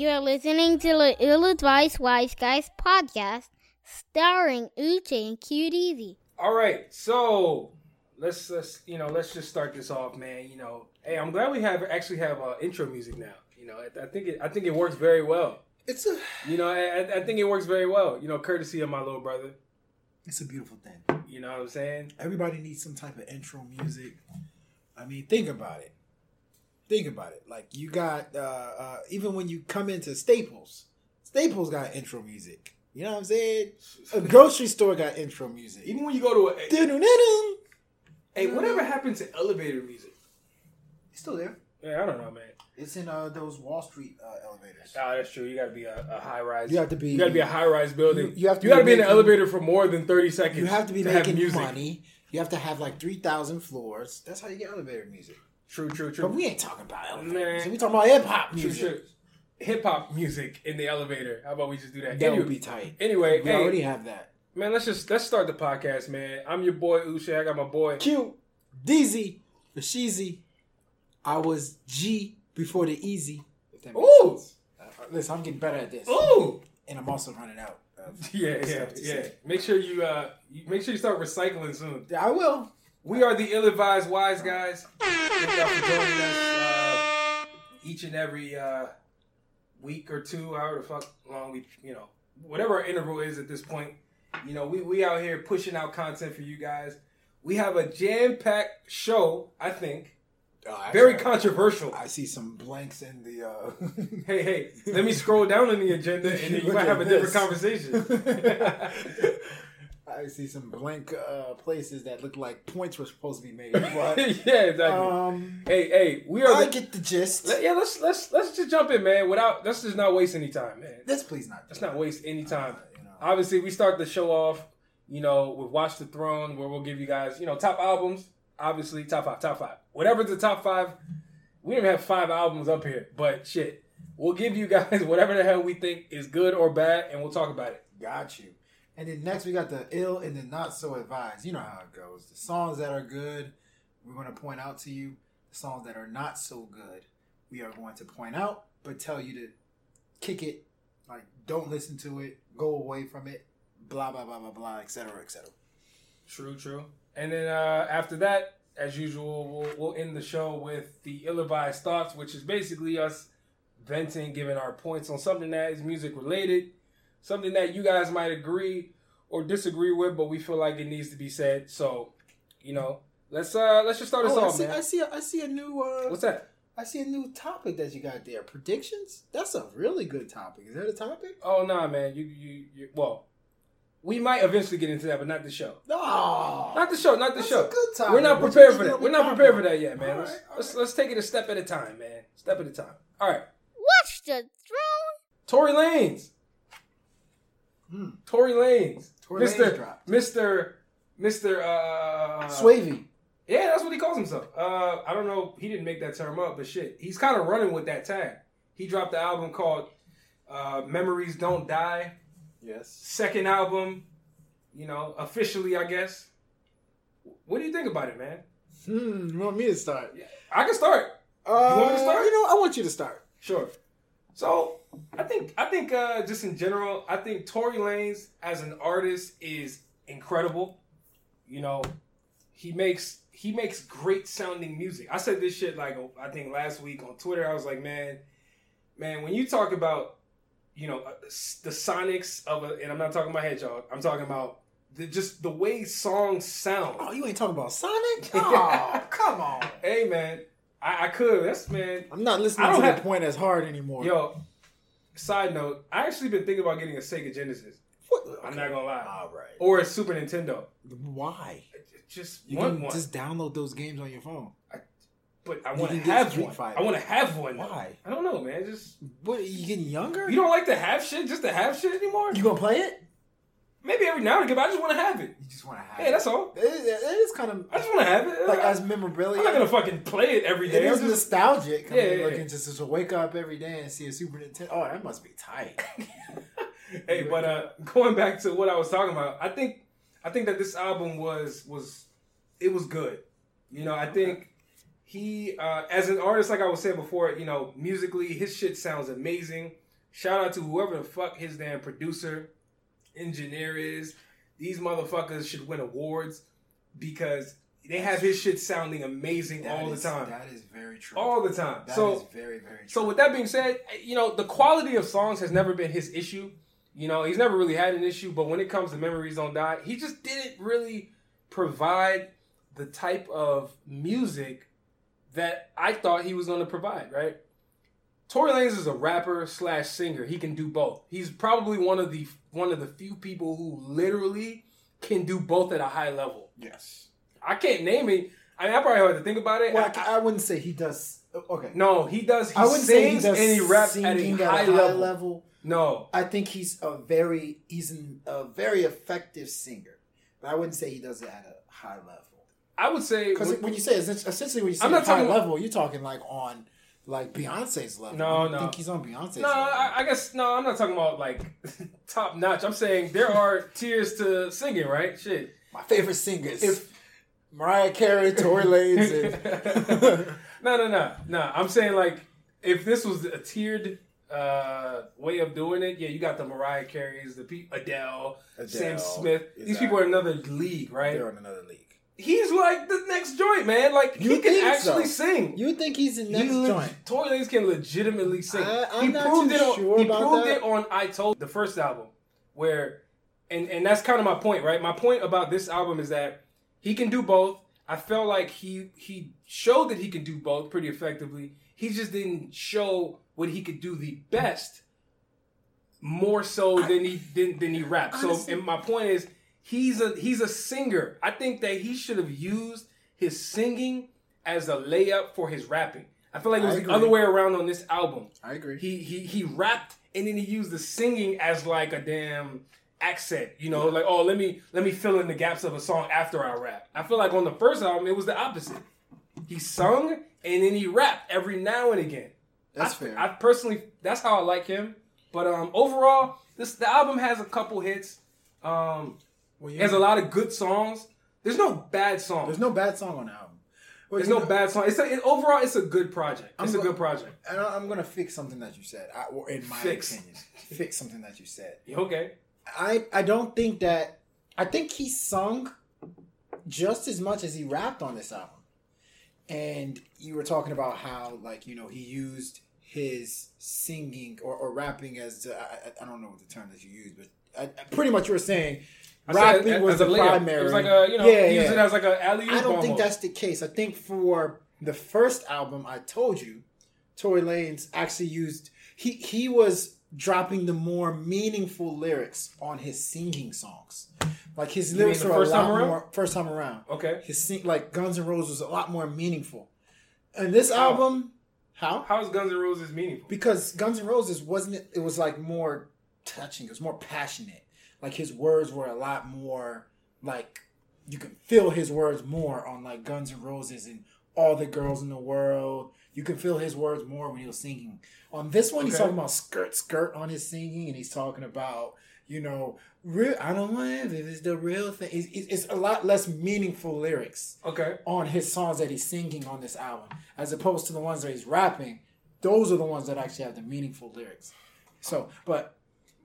You are listening to the Ill Advised Wise Guys podcast, starring Uche and Cute Easy. All right, so let's let's you know let's just start this off, man. You know, hey, I'm glad we have actually have uh, intro music now. You know, I, I think it I think it works very well. It's a You know, I, I think it works very well. You know, courtesy of my little brother. it's a beautiful thing. You know what I'm saying? Everybody needs some type of intro music. I mean, think about it. Think about it. Like you got uh, uh, even when you come into Staples, Staples got intro music. You know what I'm saying? A grocery store got intro music. Even when you go to a Dun-dun-dun-dun. hey, whatever happened to elevator music? It's still there. Yeah, I don't know, man. It's in uh, those Wall Street uh, elevators. Oh, that's true. You got to be a, a high rise. You have to be- You got to be a high rise building. You- you have to You got to be be in the making- elevator for more than thirty seconds. You have to be have making music. money. You have to have like three thousand floors. That's how you get elevator music. True, true, true. But we ain't talking about elevator Man. We talking about hip hop music. true. Hip hop music in the elevator. How about we just do that? That Anyway- would be tight. Anyway, We hey, already have that. man, let's just let's start the podcast, man. I'm your boy Uche. I got my boy. Q, DZ, Rashizi. I was G before the easy. If that makes Ooh. sense. Uh, listen, I'm getting better at this, Ooh, and I'm also running out. Of yeah, yeah, yeah. say. Make sure you uh, you, make sure you start recycling soon. Yeah, I will. We are the ill-advised wise guys. Thank y'all for joining us uh, each and every uh, week or two, however the fuck long we, you know, whatever our interval is at this point. You know, we we out here pushing out content for you guys. We have a jam-packed show, I think. Uh, Very controversial. I see some blanks in the. Uh... Hey, hey, let me scroll down on the agenda and then you might have a different conversation. I see some blank uh, places that look like points were supposed to be made. But yeah, exactly. um, hey, hey, we are I the, get the gist. let- yeah, let's let's let's just jump in, man. Without let's just not waste any time, man. Let's please not. Let's not waste any time. You know. Obviously, we start the show off, you know, with Watch the Throne, where we'll give you guys, you know, top albums. Obviously, top five, top five, whatever the top five. We don't even have five albums up here, but shit, we'll give you guys whatever the hell we think is good or bad, and we'll talk about it. Got you. And then next we got the ill and the not so advised. You know how it goes. The songs that are good, we're going to point out to you. The songs that are not so good, we are going to point out, but tell you to kick it. Like, don't listen to it. Go away from it. Blah blah blah blah blah, etc. etc. True, true. And then uh, after that, as usual, we'll, we'll end the show with the ill-advised thoughts, which is basically us venting, giving our points on something that is music related, something that you guys might agree or disagree with, but we feel like it needs to be said. So, you know, let's uh let's just start us Oh, I off, see, man. I see. I see a new. Uh, What's that? I see a new topic that you got there. Predictions. That's a really good topic. Is that a topic? Oh nah, man. You you, you well. We might eventually get into that, but not the show. No. Not the show, not the show. a good topic. We're not What you prepared for that. We're a not topic? prepared for that yet, man. All let's, right, all let's right. let's take it a step at a time, man. Step at a time. All right. Watch the throne. Tory Lanez. Hmm. Tory Lanez. Tory Lanez Mr. dropped. Mr. Mr. Uh, Swavy. Yeah, that's what he calls himself. Uh, I don't know. He didn't make that term up, but shit, he's kind of running with that tag. He dropped the album called uh, "Memories Don't Die." Yes. Second album, you know, officially, I guess. What do you think about it, man? Hmm. You want me to start? I can start. Uh, want me to start? You know, I want you to start. Sure. So I think I think uh, just in general, I think Tory Lanez as an artist is incredible. You know, he makes he makes great sounding music. I said this shit like I think last week on Twitter. I was like, man, man, when you talk about you know uh, the sonics of a, and I'm not talking about Hedgehog. I'm talking about the, just the way songs sound. Oh, you ain't talking about Sonic? Oh, come on. Hey man, I, I could. That's man. I'm not listening I don't to have- the point as hard anymore. Yo, side note, I actually been thinking about getting a Sega Genesis What- I'm not gonna lie. All right. or a Super Nintendo. Why? Just You want one, just download those games on your phone. but I want to have one. Fighter. I want to have one. Why? I don't know, man. Just What? You getting younger? you don't like to have shit, just to have shit anymore. You gonna play it? Maybe every now and again, but I just want to have it. You just want to have. It. Yeah, that's all. It is, it is kind of I just want to have it. like I, as memorabilia. I'm not gonna fucking play it every It day. I'm is just- nostalgic. I Yeah, mean, yeah, looking yeah. just to wake up every day and see a Super Nintendo. Oh, that must be tight. hey, but uh, going back to what I was talking about, I think I think that this album was was it was good. You know, I think he uh, as an artist, like I was saying before, you know, musically his shit sounds amazing. Shout out to whoever the fuck his damn producer, engineer is. These motherfuckers should win awards because they have his shit sounding amazing That all is- the time. That is very true. All the time. That so is very very true. so with that being said, you know, the quality of songs has never been his issue. You know, he's never really had an issue, but when it comes to Memories Don't Die, he just didn't really provide the type of music that I thought he was going to provide, right? Tory Lanez is a rapper slash singer. He can do both. He's probably one of the one of the few people who literally can do both at a high level. yes. I can't name it. I mean, I probably have to think about it. Well, I- I, I wouldn't say he does. Uh, okay. no, he does. He I wouldn't say he sings does and he raps at a singing high, level. No, I think he's a very he's an, a very effective singer, but I wouldn't say he does it at a high level. I would say Because when- when you say essentially when you say I'm not high talking about- level, you're talking like on like Beyonce's level. No, I no. think he's on Beyonce's no, level. I, I guess no. I'm not talking about like top notch. I'm saying there are tiers to singing, right? Shit. My favorite singers, If- Mariah Carey, Tory Lanez, and no, no, no, no. I'm saying like if this was a tiered uh, way of doing it, yeah, you got the Mariah Careys, the Pe- Adele, Sam Adele, Smith. These people are another league, right? they're in another league. He's like the next joint, man. Like You he can actually so? sing. You think he's the next He joint? Tory Lanez can legitimately sing. I- I'm he not proved too it. On, sure he about proved that. it on "I Told" the first album, where, and and that's kind of my point, right? My point about this album is that he can do both. I felt like he he showed that he can do both pretty effectively. He just didn't show what he could do the best, more so than he than, than he rapped. So, and my point is, he's a he's a singer. I think that he should have used his singing as a layup for his rapping. I feel like it was the other way around on this album. I agree. He he he rapped and then he used the singing as like a damn accent. You know, like oh let me let me fill in the gaps of a song after I rap. I feel like on the first album it was the opposite. He sung and then he rapped every now and again. That's I, fair. I personally that's how I like him. But um overall, this the album has a couple hits. Um Well, it you- has a lot of good songs. There's no bad song. There's no bad song on the album. Well, There's no know- bad song. It's a, it, overall it's a good project. It's I'm a go- good project. And I'm gonna fix something that you said. I, or in my Fix. opinion, fix something that you said. Okay. I I don't think that. I think he sung just as much as he rapped on this album. And you were talking about how, like, you know, he used his singing or, or rapping as uh, I, I- don't know what the term that you used, but I- pretty much you were saying Rapping as was the layup. primary. It was like a you know Yeah, use yeah. it as like a alley. I don't think that's the case. I think for the first album, I told you, Tory Lanez actually used he he was dropping the more meaningful lyrics on his singing songs. Like his lyrics were a lot time around? more first time around. okay. His sing like Guns N' Roses was a lot more meaningful. And this album, how? How is Guns N' Roses meaningful? Because Guns N' Roses wasn't it, it was like more touching, it was more passionate. Like his words were a lot more like you can feel his words more on like Guns N' Roses and all the girls in the world. You can feel his words more when he was singing. On this one, he's talking about skirt, skirt on his singing, and he's talking about you know, real. I don't live if it's the real thing. It's, it's a lot less meaningful lyrics Okay. on his songs that he's singing on this album, as opposed to the ones that he's rapping. Those are the ones that actually have the meaningful lyrics. So, but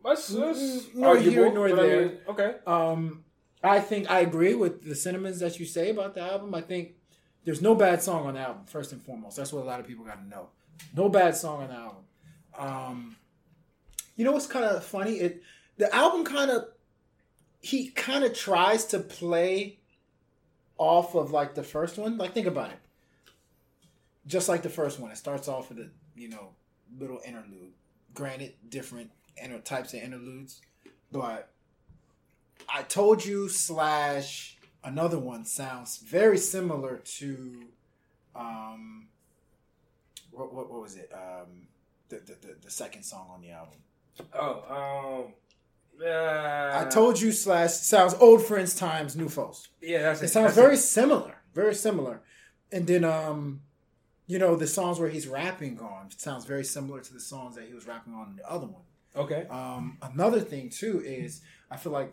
That's, that's nor arguable. here nor but I there. mean, okay. um, I think I agree with the sentiments that you say about the album. I think there's no bad song on the album. First and foremost, that's what a lot of people got to know. No bad song on the album. Um, you know what's kind of funny? It the album kind of he kind of tries to play off of like the first one. Like think about it. just like the first one, it starts off with a you know little interlude. Granted, different inter- types of interludes, but I told you slash another one sounds very similar to um what what, what was it um the, the the the second song on the album. Oh, um, uh, I told you slash sounds old friends times new foes. Yeah, that's It it. sounds That's very it. similar, very similar. And then, um, you know, the songs where he's rapping on sounds very similar to the songs that he was rapping on in the other one. Okay. Um, another thing too is I feel like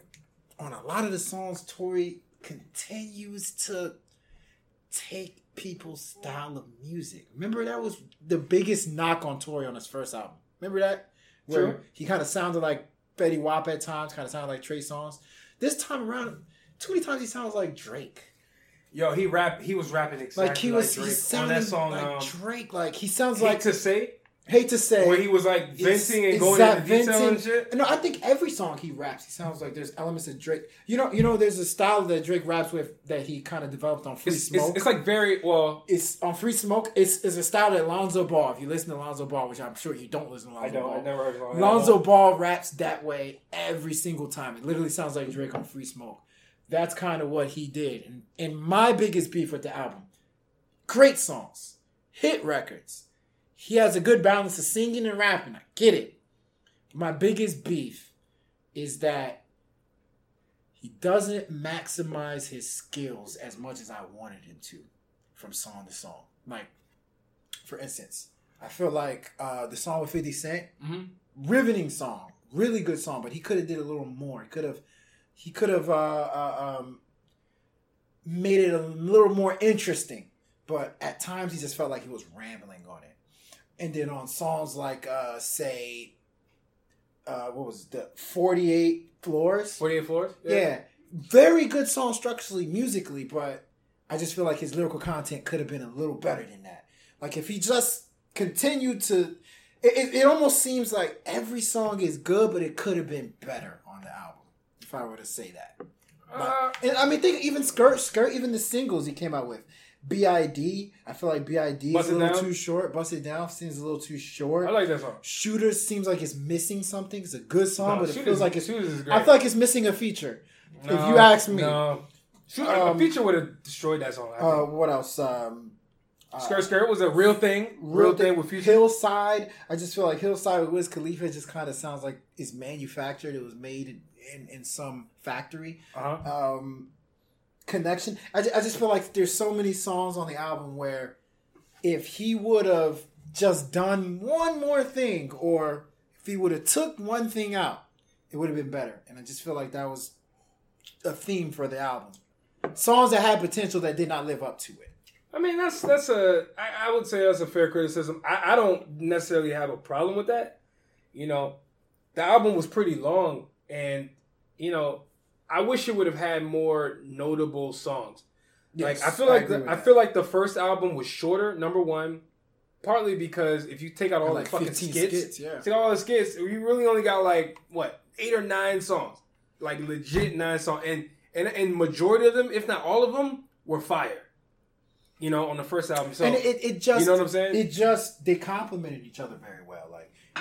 on a lot of the songs, Tory continues to take people's style of music. Remember that was the biggest knock on Tory on his first album. Remember that where True. he kind of sounded like Fetty Wap at times, kind of sounded like Trey Songz. This time around, too many times he sounds like Drake. Yo, he rap. He was rapping exactly Like he was, Drake he on that song. like um, Drake. Like he sounds like to say, hate to say where he was like venting and going into detail and shit. No, I think every song he raps, he sounds like there's elements of Drake. You know, you know, there's a style that Drake raps with that he kind of developed on Free It's, Smoke. it's, it's like very well. It's on Free Smoke. It's, it's a style that Lonzo Ball. If you listen to Lonzo Ball, which I'm sure you don't listen to I don't. I never heard that. Lonzo Ball raps that way every single time. It literally sounds like Drake on Free Smoke. That's kind of what he did. And, and my biggest beef with the album, great songs, hit records. He has a good balance of singing and rapping. I get it. My biggest beef is that he doesn't maximize his skills as much as I wanted him to from song to song. Like, for instance, I feel like uh, the song with 50 Cent, Mhm. riveting song, really good song, but he could have did a little more. He could have, he could have uh, uh, um, made it a little more interesting. But at times, he just felt like he was rambling on it. And then on songs like, uh, say, uh, what was it, the Forty Eight Floors? Forty Eight Floors. Yeah. Very good song structurally, musically, but I just feel like his lyrical content could have been a little better than that. Like if he just continued to, it, it, almost seems like every song is good, but it could have been better on the album. If I were to say that, Uh, and I mean, think even skirt, skirt, even the singles he came out with. BID, I feel like BID is a little Down? too short. Bust It Down seems a little too short. I like that song. Shooters seems like it's missing something. It's a good song, No, but it feels like it's. Shooters is great. I feel like it's missing a feeture. if you ask me, no. Shoot, Um, a feature would have destroyed that song. Uh, what else? Um, uh, Skirt Skirt was a real thing. Real, thing with Future. Hillside. I just feel like Hillside with Wiz Khalifa just kind of sounds like it's manufactured. It was made in, in, in some factory. Uh-huh. Um, connection. I, I just feel like there's so many songs on the album where if he would have just done one more thing, or if he would have took one thing out, it would have been better. And I just feel like that was a theme for the album. Songs that had potential that did not live up to it. I mean, that's that's a. I, I would say that's a fair criticism. I, I don't necessarily have a problem with that. You know, the album was pretty long, and you know, I wish it would have had more notable songs. Yes, like I feel like agree the, I feel like the first album was shorter. Number one, partly because if you take out all like the fucking skits, skits, yeah. take all the skits, you really only got like what eight or nine songs, like legit nine songs, and and and majority of them, if not all of them, were fire. You know, on the first album. So and it, it just you know what I'm saying? It just they complemented each other very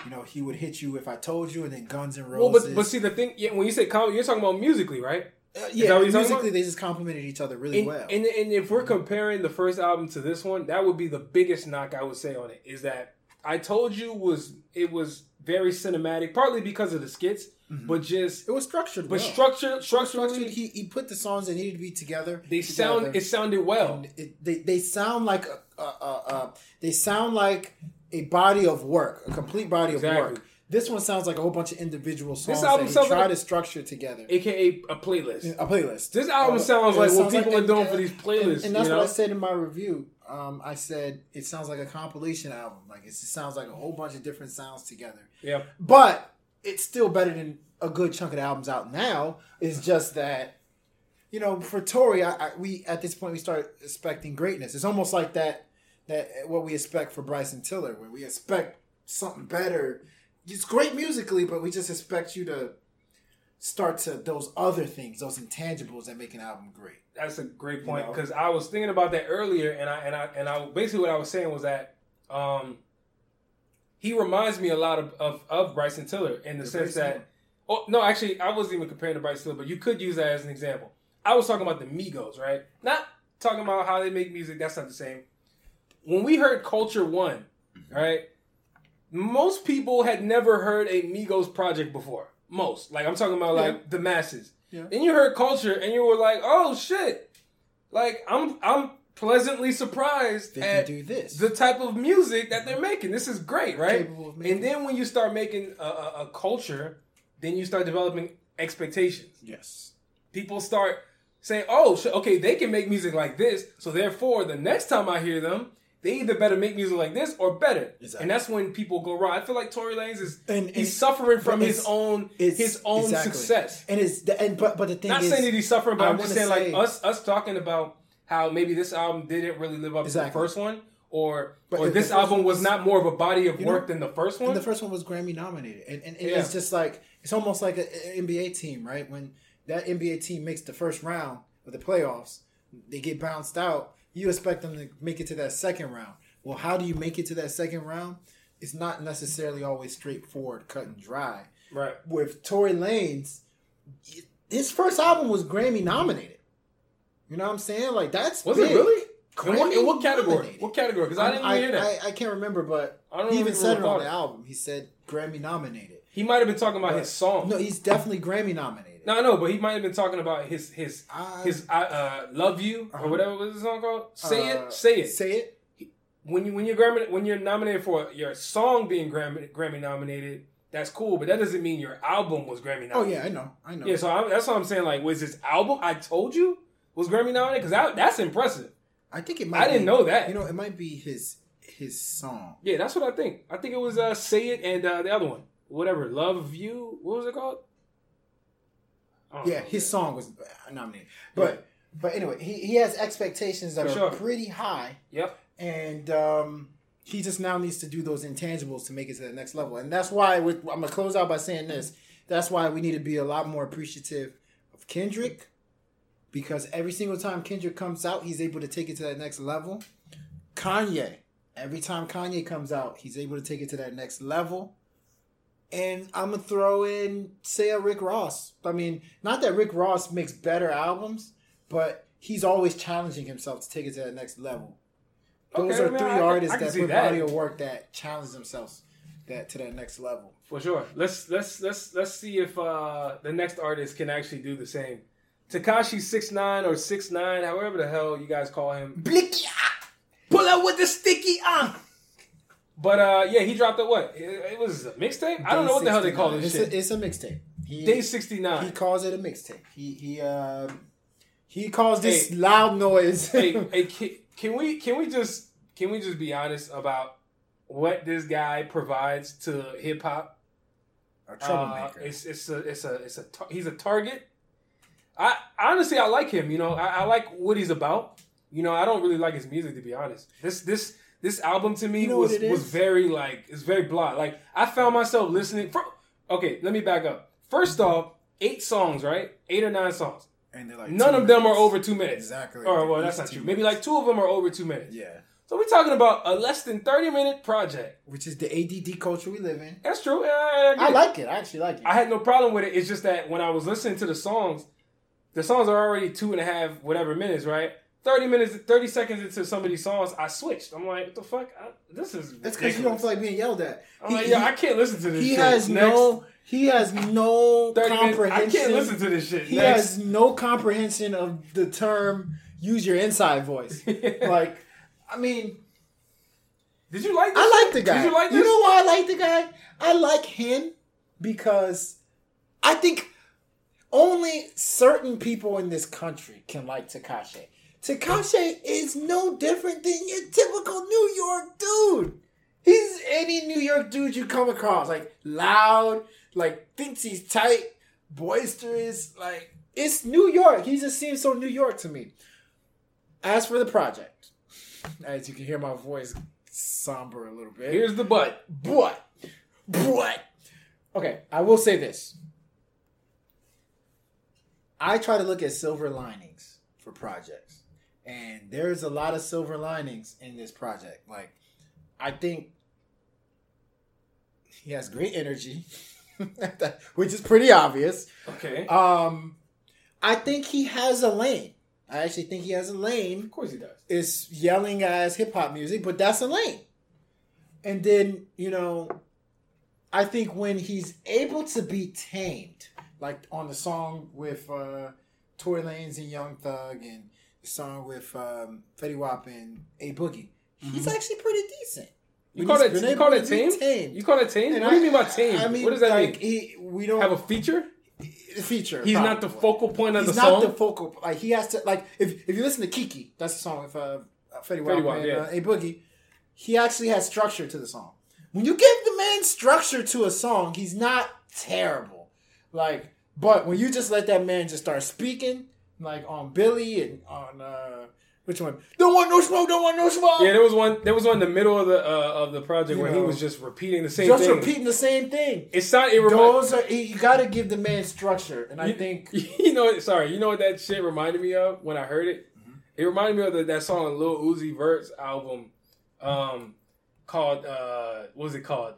you know, he would hit you if I told you, and then Guns and well, Roses. but but see the thing, yeah, when you say comedy, you're talking about musically, right? Uh, yeah, what you're talking musically they just complemented each other really And, well. and and if we're comparing the first album to this one, that would be the biggest knock I would say on it. Is that I told you was it was very cinematic, partly because of the skits, but just it was structured, but well. structure structured. structurally He he put the songs that needed to be together. they together. sound it sounded well. It, they they sound like a, a, a, a they sound like a body of work, a complete body of work. This one sounds like a whole bunch of individual songs this album that he sounds tried like- to structure together. AKA a playlist. a playlist. This album Uh, sounds like what sounds people are and- doing for these playlists. And, and that's you know? what I said in my review. Um, I said it sounds like a compilation album. Like it sounds like a whole bunch of different sounds together. Yeah. But it's still better than a good chunk of the albums out now. It's just that, you know, for Tory, I, I, we at this point we start expecting greatness. It's almost like that that what we expect for Bryson Tiller, where we expect something better. It's great musically, but we just expect you to start to those other things, those intangibles that make an album great. that's a great point You know? because I was thinking about that earlier, and I and I and I basically what I was saying was that um, he reminds me a lot of, of, of Bryson Tiller in the sense that. Oh no, actually, I wasn't even comparing to Bryson Tiller, but you could use that as an example. I was talking about the Migos, right? Not talking about how they make music. That's not the same. When we heard Culture One, mm-hmm. right? Most people had never heard a Migos project before. Most, like I'm talking about, like the masses. Yeah. Then you heard Culture, and you were like, "Oh shit!" Like I'm, I'm pleasantly surprised They at do this. the type of music that they're making. This is great, right? Capable of making And then when you start making a, a, a culture, then you start developing expectations. yes. People start saying, "Oh, sh- okay, they can make music like this, so therefore, the next time I hear them." They either better make music like this or better, Exactly. and that's when people go wrong. I feel like Tory Lanez is And- he's and- suffering from his own his own exactly. success. And it's the, and but but the thing Not is, saying that he's suffering, but I I'm just saying wanna like us us talking about how maybe this album didn't really live up to the first one, or But or this album was was- not more of a body of You know, work than the first one. And the first one was Grammy nominated, and, and, and Yeah. it's just like it's almost like an NBA team, right? When that NBA team makes the first round of the playoffs, they get bounced out. You expect them to make it to that second round. Well, how do you make it to that second round? It's not necessarily always straightforward, cut and dry. right. With Tory Lanez, his first album was Grammy nominated. You know what I'm saying? Like that's Was big. it really? In what, in what category? nominated. What category? Because I didn't even hear that. I, I can't remember, but I don't he even said it on the album. He said Grammy nominated. he might have been talking about But- his song. No, he's definitely Grammy nominated. No, I know, but he might have been talking about his his I- his uh, uh, "Love You" Uh-huh. or whatever was the song called. Say uh, it, say it. Say it. when you when you're Grammy, when you're nominated for your song being Grammy Grammy nominated, that's cool, but that doesn't mean your album was Grammy nominated. Oh yeah, I know. I know. Yeah, so I, that's what I'm saying. Like, was his album? I told you was Grammy nominated because that, that's impressive. I think it might. I didn't be- know that. You know, it might be his his song. Yeah, that's what I think. I think it was uh, "Say It" and uh, the other one, whatever, "Love You." What was it called? Don't Yeah, his song was nominated. But but anyway, he, he has expectations that For are sure. pretty high, Yep. and um, he just now needs to do those intangibles to make it to the next level. And that's why I'm gonna close out by saying this. That's why we need to be a lot more appreciative of Kendrick, because every single time Kendrick comes out, he's able to take it to that next level. Kanye, every time Kanye comes out, he's able to take it to that next level. And I'm gonna throw in say a Rick Ross. I mean, not that Rick Ross makes better albums, but he's always challenging himself to take it to that next level. Those Okay, are man, three I artists can that put that. body of work that challenge themselves that to that next level. For sure. Let's let's let's let's see if uh, the next artist can actually do the same. Tekashi six nine or six nine, however the hell you guys call him. Blicky, Pull out with the sticky ah. But uh, yeah, he dropped a what? It, it was a mixtape. I don't know what the hell they call this it's shit. A, it's a mixtape. Day sixty nine. he calls it a mixtape. He he um he calls this Hey. loud noise. hey, hey, can, can we can we just can we just be honest about what this guy provides to hip hop? a Uh, troublemaker. it's it's a it's a it's a tar- he's a target. I honestly I like him. You know I, I like what he's about. You know I don't really like his music to be honest. This this this album to me You know was was very like it's very blah. Like I found myself listening. For, okay, let me back up. First off, eight songs, right? Eight or nine songs. and they're like None of them are over two minutes. Exactly. Or well, that's not true. Maybe like two of them are over two minutes. yeah, So we're talking about a less than thirty minute project. which is the ADD culture we live in. That's true. Yeah, I, I like it. I actually like it. I had no problem with it. It's just that when I was listening to the songs, the songs are already two and a half whatever minutes, right? Thirty minutes, thirty seconds into some of these songs, I switched. I'm like, what the fuck? I, this is That's because you don't feel like being yelled at. I'm He- like, yeah, he- I can't listen to this. he shit. has Next. no he has no 30 minutes. I comprehension. can't listen to this shit. He Next. has no comprehension of the term "use your inside voice." like, I mean, Did you like? I like the guy. Did you like this? You know why I like the guy? I like him because I think only certain people in this country can like Tekashi. Tekashi is no different than your typical New York dude. He's any New York dude you come across, like loud, like thinks he's tight, boisterous. Like it's New York. He just seems so New York to me. As for the project, as you can hear my voice somber a little bit. Here's the butt. But, but, okay, I will say this. I try to look at silver linings for projects, and there's a lot of silver linings in this project. Like, I think he has great energy, which is pretty obvious. Okay. Um, I think he has a lane. I actually think he has a lane. of course he does. It's yelling as hip hop music, but that's a lane. And then, you know, I think when he's able to be tamed, like on the song with uh Tory Lanez and Young Thug and the song with um Fetty Wap and A Boogie, he's actually pretty decent. You call it you call it tamed. You call it tame? And What do you mean by tame? I mean, what does that like, mean? He, we don't Have a feature? feature. He's not the focal point of He's the song. He's not the focal. Like he has to. Like if if you listen to Kiki, that's the song with uh, Fetty Wap Fetty Wap, and yeah. uh, A Boogie. He actually has structure to the song. When you give the man structure to a song, he's not terrible. Like, but when you just let that man just start speaking, like on Billy and on uh which one? Don't want no smoke. Don't want no smoke. yeah, there was one. There was one in the middle of the uh, of the project You where he was just repeating the same thing. just thing. repeating the same thing. It's not. It remi- Those are you got to give the man structure, and I you, think you know. Sorry, you know what that shit reminded me of when I heard it. Mm-hmm. It reminded me of the, that song on Lil Uzi Vert's album, um, called uh, what was it called?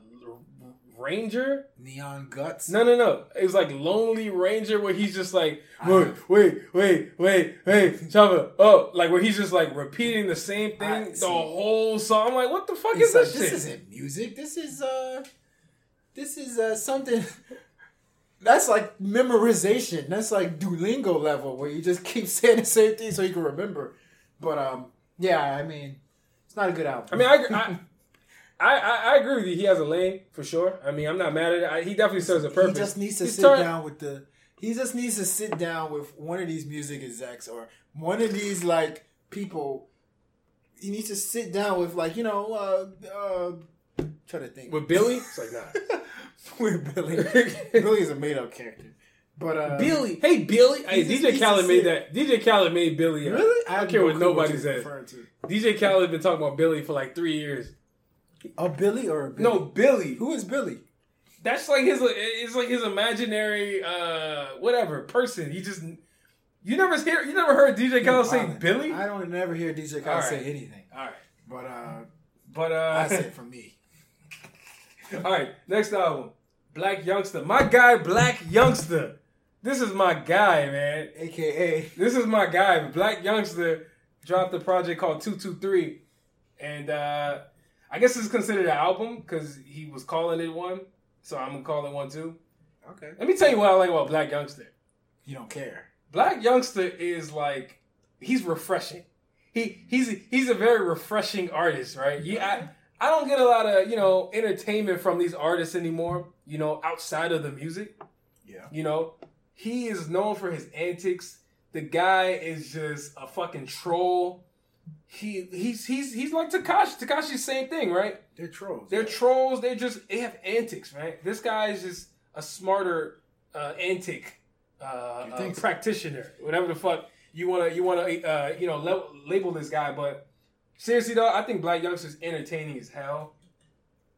Ranger. neon guts. No, no, no. It was like Lonely Ranger, where he's just like, wait, wait, wait, wait, wait, Chava, oh, like where he's just like repeating the same thing I the whole song. I'm like, what the fuck is this this isn't music. This is uh, this is uh something. That's like memorization. That's like Duolingo level where you just keep saying the same thing so you can remember. But um, yeah, I mean, it's not a good album. I mean, I, agree- I, I, I, I agree with you. He has a lane for sure. I mean, I'm not mad at it. I, he definitely serves a purpose. he just needs to He's sit turn- down with the. He just needs to sit down with one of these music execs or one of these like people. He needs to sit down with like you know uh uh. Try to think with Billy. It's like nah. with Billy. Billy is a made up character. But uh Billy, hey Billy. Hey, DJ needs Khaled made that. DJ Khaled made Billy. up. Really? I don't care no what clue nobody you're says. to. DJ Khaled been talking about Billy for like three years. A Billy or a Billy? No, Billy. Who is Billy? That's like his. It's like his imaginary, uh, whatever person. He just. You never hear. You never heard DJ Khaled say Violent. Billy. I don't never hear DJ Khaled All right. say anything. All right, But uh but uh, I say it from me. all right. Next album, Blac Youngsta. My guy, Blac Youngsta. This is my guy, man. AKA This is my guy. Blac Youngsta dropped a project called Two Two Three, and uh, I guess it's considered an album because he was calling it one. So I'm gonna call it one too. Okay. Let me tell you what I like about Blac Youngsta. You don't care. Blac Youngsta is like he's refreshing. He he's he's a very refreshing artist, right? Yeah, I I don't get a lot of you know entertainment from these artists anymore. You know, outside of the music. Yeah. You know, he is known for his antics. The guy is just a fucking troll. He he's he's he's like Tekashi. Tekashi's same thing, right? They're trolls. They're trolls. They just they have antics, right? This guy is just a smarter uh, antic uh, uh, practitioner, whatever the fuck you wanna you wanna uh, you know le- label this guy. But seriously though, I think Blac Youngsta's is entertaining as hell.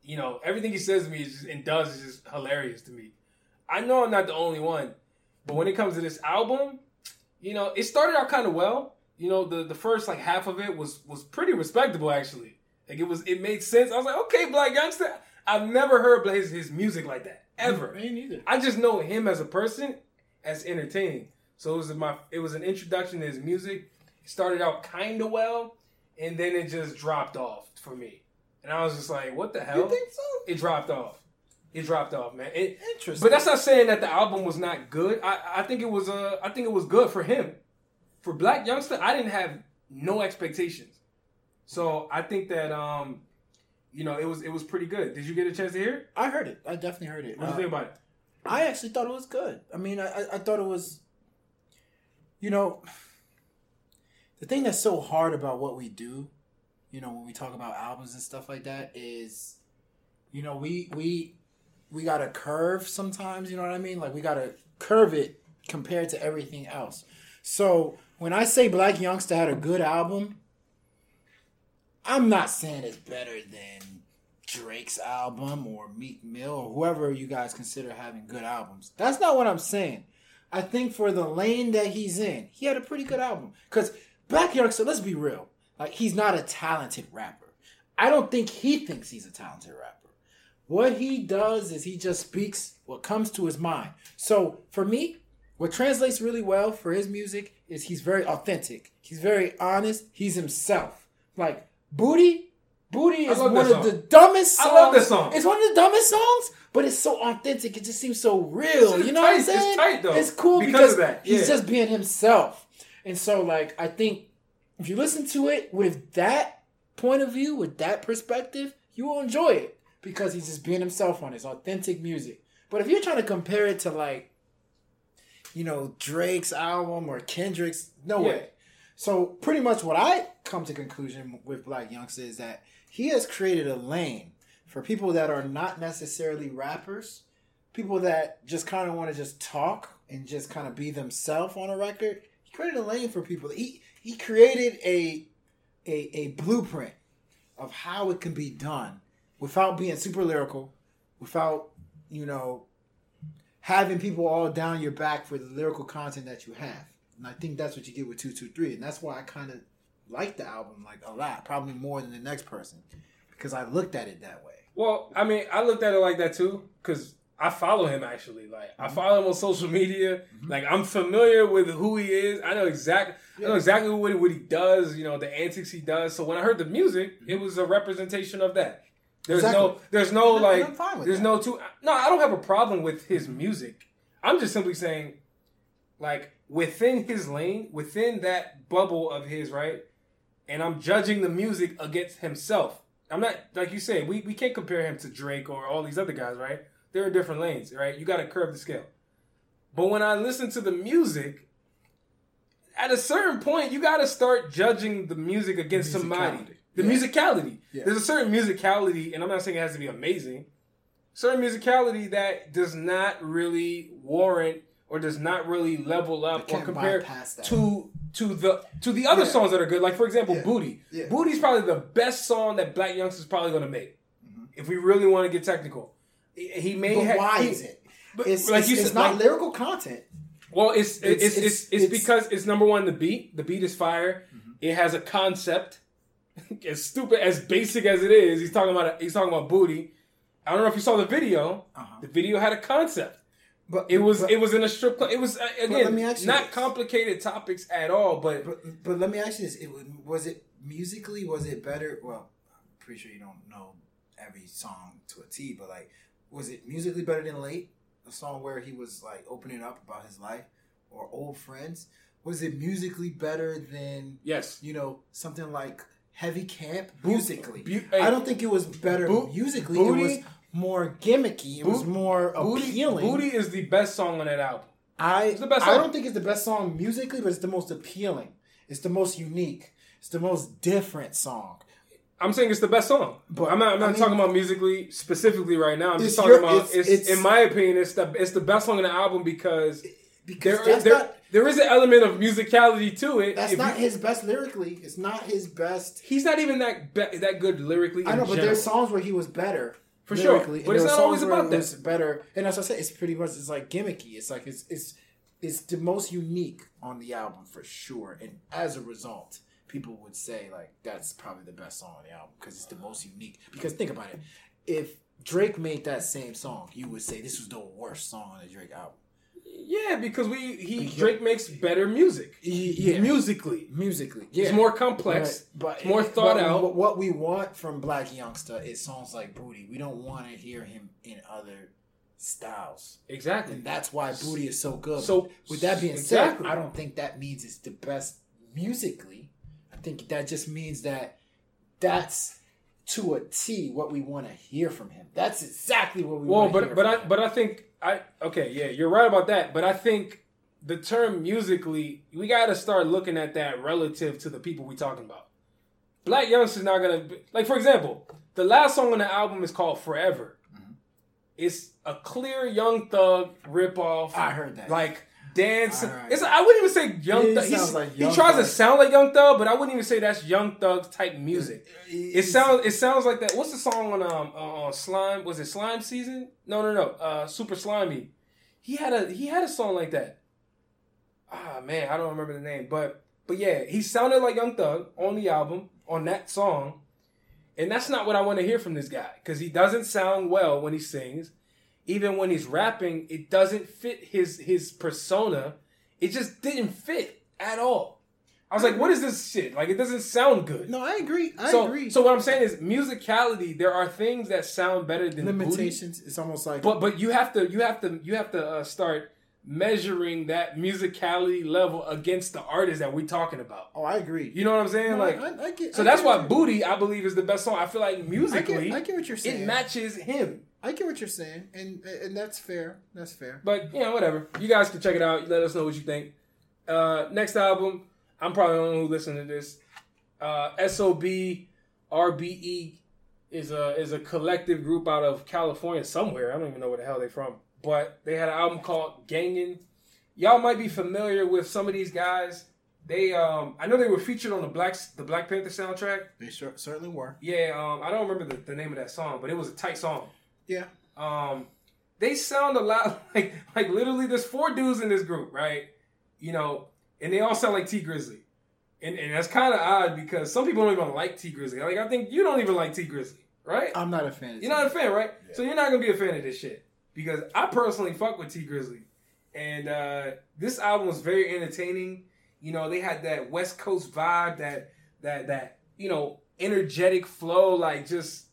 You know everything he says to me is just, and does is just hilarious to me. I know I'm not the only one, but when it comes to this album, you know it started out kind of well. You know the the first like half of it was was pretty respectable actually. Like it was, it made sense. I was like, okay, Blac Youngsta. I've never heard his, his music like that ever. Me neither. I just know him as a person as entertaining. So it was my, it was an introduction to his music. It started out kind of well, and then it just dropped off for me. And I was just like, what the hell? You think so? It dropped off. It dropped off, man. It, Interesting. but that's not saying that the album was not good. I, I think it was uh, I think it was good for him. For Blac Youngsta, I didn't have no expectations. So I think that um, you know, it was it was pretty good. Did you get a chance to hear it? I heard it. I definitely heard it. What do you think about it? I actually thought it was good. I mean, I, I- I thought it was, you know, the thing that's so hard about what we do, you know, when we talk about albums and stuff like that, is, you know, we we we got to curve sometimes. You know what I mean? Like we got to curve it compared to everything else. So when I say Blac Youngsta had a good album, I'm not saying it's better than Drake's album or Meek Mill or whoever you guys consider having good albums. That's not what I'm saying. I think for the lane that he's in, he had a pretty good album. Because Blac Youngsta, let's be real, like he's not a talented rapper. I don't think he thinks he's a talented rapper. What he does is he just speaks what comes to his mind. So for me, what translates really well for his music is he's very authentic. He's very honest. He's himself. Like Booty, Booty is one of the dumbest I songs. love that song. It's one of the dumbest songs, but it's so authentic. It just seems so real. You know what I'm tight. It's saying? tight, though, It's cool because because, of that. he's just being himself. And so, like, I think if you listen to it with that point of view, with that perspective, you will enjoy it because he's just being himself on his authentic music. But if you're trying to compare it to like, you know, Drake's album or Kendrick's, no Yeah. way. So pretty much what I come to conclusion with Blac Youngsta is that he has created a lane for people that are not necessarily rappers, people that just kind of want to just talk and just kind of be themselves on a record. He created a lane for people. He he created a a, a blueprint of how it can be done without being super lyrical, without you know having people all down your back for the lyrical content that you have. And I think that's what you get with two two three, and that's why I kind of like the album like a lot, probably more than the next person, because I looked at it that way. Well, I mean, I looked at it like that too, because I follow him actually. Like, I mm-hmm. follow him on social media. Mm-hmm. Like, I'm familiar with who he is. I know exactly, I know exactly what, what he does. You know, the antics he does. So when I heard the music, it mm-hmm. was a representation of that. There's no, there's no like, I'm fine with there's that. no two. No, I don't have a problem with his music. I'm just simply saying, like, within his lane, within that bubble of his, right? And I'm judging the music against himself. I'm not like you say, we, we can't compare him to Drake or all these other guys, right? They're in different lanes, right? You gotta curve the scale. But when I listen to the music, at a certain point, you gotta start judging the music against somebody. The Yeah. musicality. Yeah. There's a certain musicality, and I'm not saying it has to be amazing. Certain musicality that does not really warrant or does not really level up or compare to to the to the other Yeah. songs that are good. Like for example. Booty. Booty's probably the best song that Blac Youngsta's probably gonna make. Mm-hmm. If we really want to get technical, he may. But ha- why he- is it? But It's, like it's, you it's not like- lyrical content. well, it's it's It's- it's it's, it's- it's, it's- because it's number one the beat. The beat is fire. Mm-hmm. It has a concept. as stupid as basic as it is, he's talking about he's talking about booty. I don't know if you saw the video. Uh-huh. The video had a concept. But It was but, it was in a strip club. It was uh, again me ask you not this. complicated topics at all. But But, but let me ask you this: it, was- was it musically? Was it better? Well, I'm pretty sure you don't know every song to a T, but like, was it musically better than "Late"? A song where he was like opening up about his life, or "Old Friends"? Was it musically better than yes, you know something like "Heavy Camp"? Bo- musically, Bu- I don't think it was better Bo- musically. Booty- it was more gimmicky. It was more appealing. Booty is the best song on that album. I It's the best I don't think it's the best song musically, but it's the most appealing. It's the most unique. It's the most different song. I'm saying it's the best song. But, I'm not. I'm not I mean- talking about musically specifically right now. I'm just talking your- about. it's- It's, it's- in my opinion, it's the it's the best song on the album because Because there that's there, not there is an element of musicality to it. that's If not you- his best lyrically. It's not his best. He's not even that be, that good lyrically. I know, but there's songs where he was better. For sure. But it's not always about that. was better. And as I said, it's pretty much it's like gimmicky. It's like it's it's it's the most unique on the album for sure. And as a result, people would say like that's probably the best song on the album because it's the most unique. Because think about it, if Drake made that same song, you would say this was the worst song on the Drake album. Yeah, because we he. Drake makes better music Yeah, musically. musically, yeah. It's more complex. But, but it's more thought but out. What, what we want from Blac Youngsta is songs like Booty. We don't want to hear him in other styles. Exactly. And that's why Booty is so good. So- with that being Exactly. said, I don't think that means it's the best musically. I think that just means that that's to a T what we want to hear from him. That's exactly what we Well, want to but hear but from I him. but I think I okay yeah you're right about that. But I think the term musically we got to start looking at that relative to the people we talking about. Blac Youngsta's is not gonna be, like for example the last song on the album is called Forever. Mm-hmm. It's a clear Young Thug ripoff. I heard that. like dance. I It's. I wouldn't even say Young Yeah, he Thug. like he Young tries to sound like Young Thug, but I wouldn't even say that's Young Thug's type music. It It's- sounds it sounds like that. What's the song on um on Slime? Was it Slime Season? No, no, no. Uh, Super Slimey. He had a he had a song like that. ah man, I don't remember the name, but but yeah, he sounded like Young Thug on the album on that song, and that's not what I want to hear from this guy because he doesn't sound well when he sings. Even when he's rapping, it doesn't fit his his persona. It just didn't fit at all. I was like, what is this shit? Like, it doesn't sound good. No, I agree. I so, agree. so what I'm saying is musicality. There are things that sound better than Booty, limitations. It's almost like but but you have to you have to you have to uh, start measuring that musicality level against the artist that we're talking about. oh, I agree. You know what I'm saying? No, like, I, I get, so I that's why "Booty" I believe is the best song. I feel like I musically, get, I get what you're saying. it matches him. I get what you're saying, and and that's fair. That's fair. But you know, whatever. You guys can check it out. Let us know what you think. Uh, next album, I'm probably the only one who listened to this. Uh, SOBxRBE is a is a collective group out of California somewhere. I don't even know where the hell they're from. But they had an album called Gangin. Y'all might be familiar with some of these guys. They um I know they were featured on the Black the Black Panther soundtrack. They sure, certainly were. Yeah, um I don't remember the, the name of that song, but it was a tight song. Yeah. Um, they sound a lot like like literally there's four dudes in this group, right? You know, and they all sound like Tee Grizzley. And and that's kind of odd because some people don't even like Tee Grizzley. Like I think you don't even like Tee Grizzley, right? I'm not a fan. You're not a fan, right? Yeah. So you're not gonna be a fan of this shit because I personally fuck with Tee Grizzley, and uh, this album was very entertaining. You know, they had that West Coast vibe, that that that you know energetic flow, like just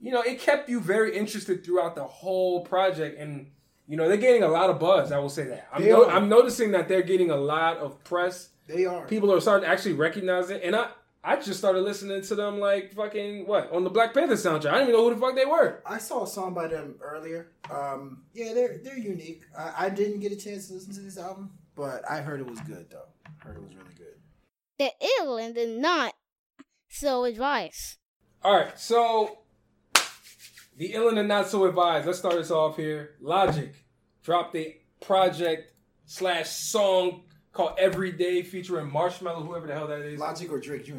you know, it kept you very interested throughout the whole project, and you know they're getting a lot of buzz. I will say that. I'm, no- I'm noticing that they're getting a lot of press. They are. People are starting to actually recognize it, and I. I just started listening to them like fucking what on the Black Panther soundtrack. I didn't even know who the fuck they were. I saw a song by them earlier. Um, yeah, they're they're unique. I, I didn't get a chance to listen to this album, but I heard it was good though. I Heard it was really good. The ill and the not so advice. All right, so the ill and the not so advised. Let's start this off here. Logic dropped a project slash song called Everyday featuring Marshmello, whoever the hell that is. Logic or Drake Jr.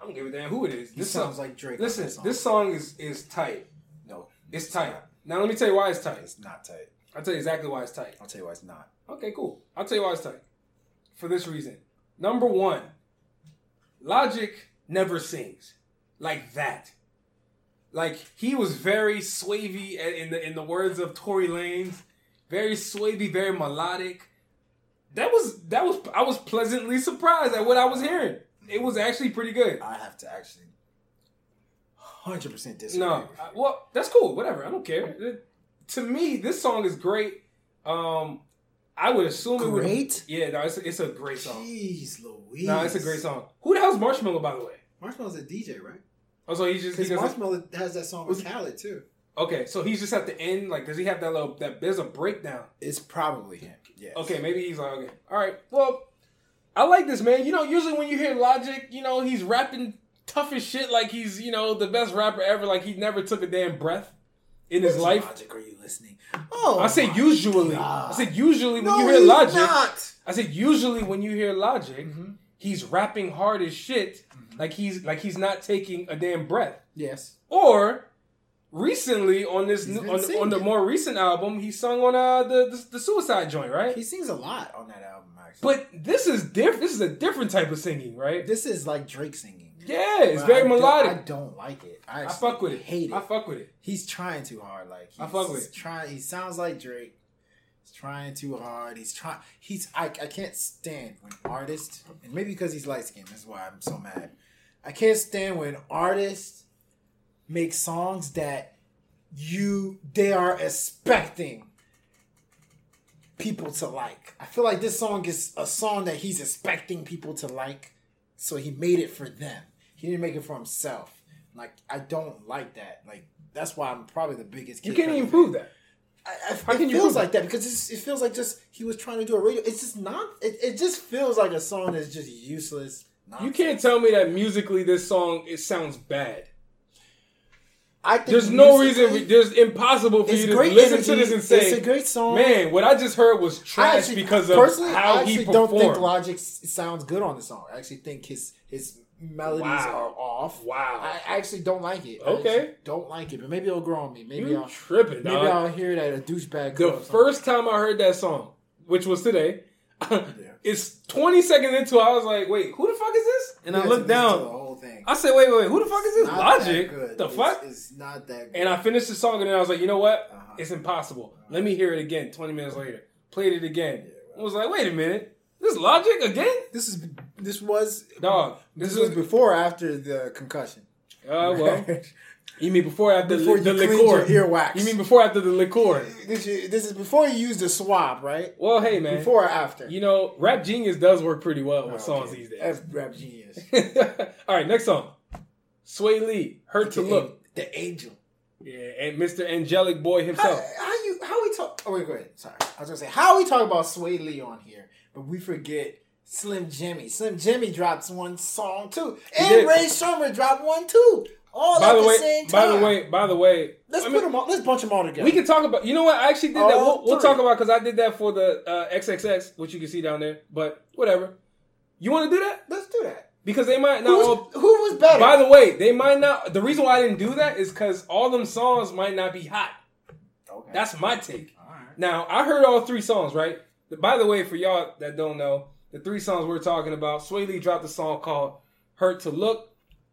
I don't give a damn who it is. He This sounds song, like Drake. listen, song. this song is is tight. no, It's tight. Now let me tell you why it's tight. it's not tight. I'll tell you exactly why it's tight. I'll tell you why it's not. Okay, cool. I'll tell you why it's tight. For this reason. Number one, Logic never sings like that. Like he was very swavy in the in the words of Tory Lanez, very swavy, very melodic. That was that was I was pleasantly surprised at what I was hearing. It was actually pretty good. I have to actually hundred percent disagree. No. I- well, that's cool. Whatever. I don't care. It- to me, this song is great. Um, I would assume it would. Yeah, no, it's a, it's a great song. Jeez Louise. No, it's a great song. Who the hell's Marshmello, by the way? Marshmello's a DJ, right? Oh, so he's just Because Marshmello has that song with Khaled too. okay. So he's just at the end. Like, does he have that little? That there's a breakdown. It's probably him. Yes. Okay, maybe he's like, okay, all right. Well, I like this man. You know, usually when you hear Logic, you know, he's rapping tough as shit, like he's you know the best rapper ever. Like he never took a damn breath in his life. Logic, are you listening? Oh, I say usually. God. I said usually when no, you hear he's Logic. not. I said usually when you hear Logic, Mhm. he's rapping hard as shit, like he's like he's not taking a damn breath. Yes. Or recently on this new, on, the- on the more recent album, he sung on uh the the, the Suicide joint, right? He sings a lot on that album, actually. but this is different. This is a different type of singing, right? this is like Drake singing. Yeah, it's But very I don't- melodic. I don't like it. I, I, fuck with it. Hate it. I fuck with it. He's trying too hard. Like he's I fuck with it. Trying. He sounds like Drake. He's trying too hard. He's trying. He's. I. I can't stand when artists, and maybe because he's light skinned. That's why I'm so mad. I can't stand when artists make songs that you they are expecting people to like. I feel like this song is a song that he's expecting people to like, so he made it for them. He didn't make it for himself. Like I don't like that. Like that's why I'm probably the biggest. You can't even prove that. I, I, How it you feels like that because it's, it feels like just he was trying to do a radio. It's just not. It, it just feels like a song that's just useless. You can't tell me that musically this song it sounds bad. I think There's no musically, reason. There's impossible for you to listen energy. to this and say, it's a great song. "Man, what I just heard was trash actually- because of how I he actually performed." don't think Logic sounds good on the song. I actually think his his melodies Wow. are off. wow, I actually don't like it. Okay. don't like it, but maybe it'll grow on me. Maybe you I'll tripping, maybe dog. I'll hear that a douchebag. The first time I heard that song, which was today, it's 20 seconds into it, I was like, wait, who the fuck is this? And I looked have to listen to down. The whole thing. I said, wait, wait, wait, who the fuck is this? Not Logic? The It's- fuck? It's not that good. And I finished the song and then I was like, you know what? Uh-huh. It's impossible. Let me hear it again 20 minutes later. Played it again. I was like, wait a minute. This Logic again? this is this was Dog. This, This was is before or after the concussion. Uh, well, you mean before after before the, you the liqueur? your earwax. You mean before after the liqueur? this, is- before you used the swab, right? Well, hey man. Before or after? You know, Rap Genius does work pretty well with Oh, songs okay. these days. That's rap genius. All right, next song. Swae Lee, Hurt to The Look. an- The angel. Yeah, and Mr. Angelic Boy How, himself. how you how we talk? Oh wait, go ahead. Sorry, I was gonna say how we talk about Swae Lee on here, but we forget Slim Jxmmi. Slim Jxmmi drops one song too, and. Rae Sremmurd dropped one too. All by at the way, same by the way, by the way, let's I put them all. Let's bunch them all together. we can talk about. You know what? I actually did that. We'll, we'll talk about because I did that for the uh, XXX, which you can see down there. But whatever. You want to do that? Let's do that. Because they might not Who's, all. who was better? By the way, they might not. The reason why I didn't do that is because all them songs might not be hot. okay. That's my take. all right. Now I heard all three songs, right? By the way, for y'all that don't know, the three songs we're talking about, Swae Lee dropped a song called "Hurt to Look."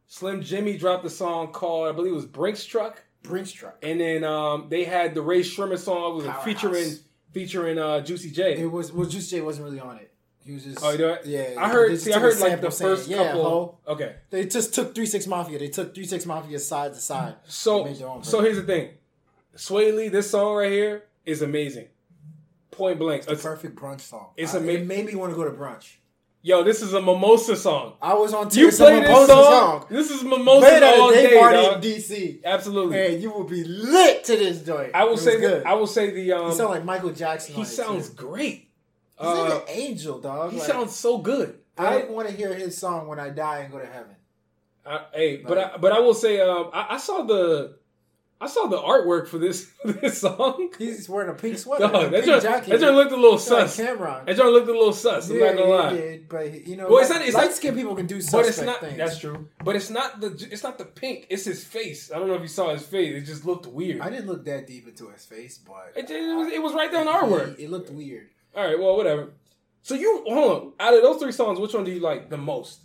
Slim Jxmmi dropped a song called, I believe it was Brinks Truck, Brinks truck. and then um, they had the Rae Sremmurd song was Powerhouse. featuring featuring uh, Juicy J. It was well, Juice J wasn't really on it. He was just. Oh, you know what? Yeah. I heard. See, I heard like the saying, first yeah, couple. ho. Okay, They just took Three Six Mafia. They took Three Six Mafia side to side. so Made their own so here's the thing, Swae Lee, this song right here is amazing. Point blank, The It's- perfect brunch song. It's I- ama- It made me want to go to brunch. yo, this is a mimosa song. I was on You it's a play this Mimosa song, This is mimosa Played all day party in dog. DC, Absolutely. and you will be lit to this joint. I will It say that. I will say the um. he sounds like Michael Jackson. he sounds too. great. He's like Uh, an angel, dog. he Like, sounds so good. I I, want to hear his song when I die and go to heaven. I, hey, but I, but I will say um, I, I saw the I saw the artwork for this for this song. He's wearing a pink sweater, Dog, that pink joint, jacket. that joint looked a little sus. Cameron. That joint looked a little sus. I'm not gonna lie. did, but you know, Well, it's not- it's light skinned people can do But it's not. things. That's true. But it's not the. It's not the pink. It's his face. I don't know if you saw his face. It just looked weird. I didn't look that deep into his face, but It, it was, it was right there on the artwork. It, looked weird. All right. Well, whatever. So you hold on. Out of those three songs, which one do you like the most?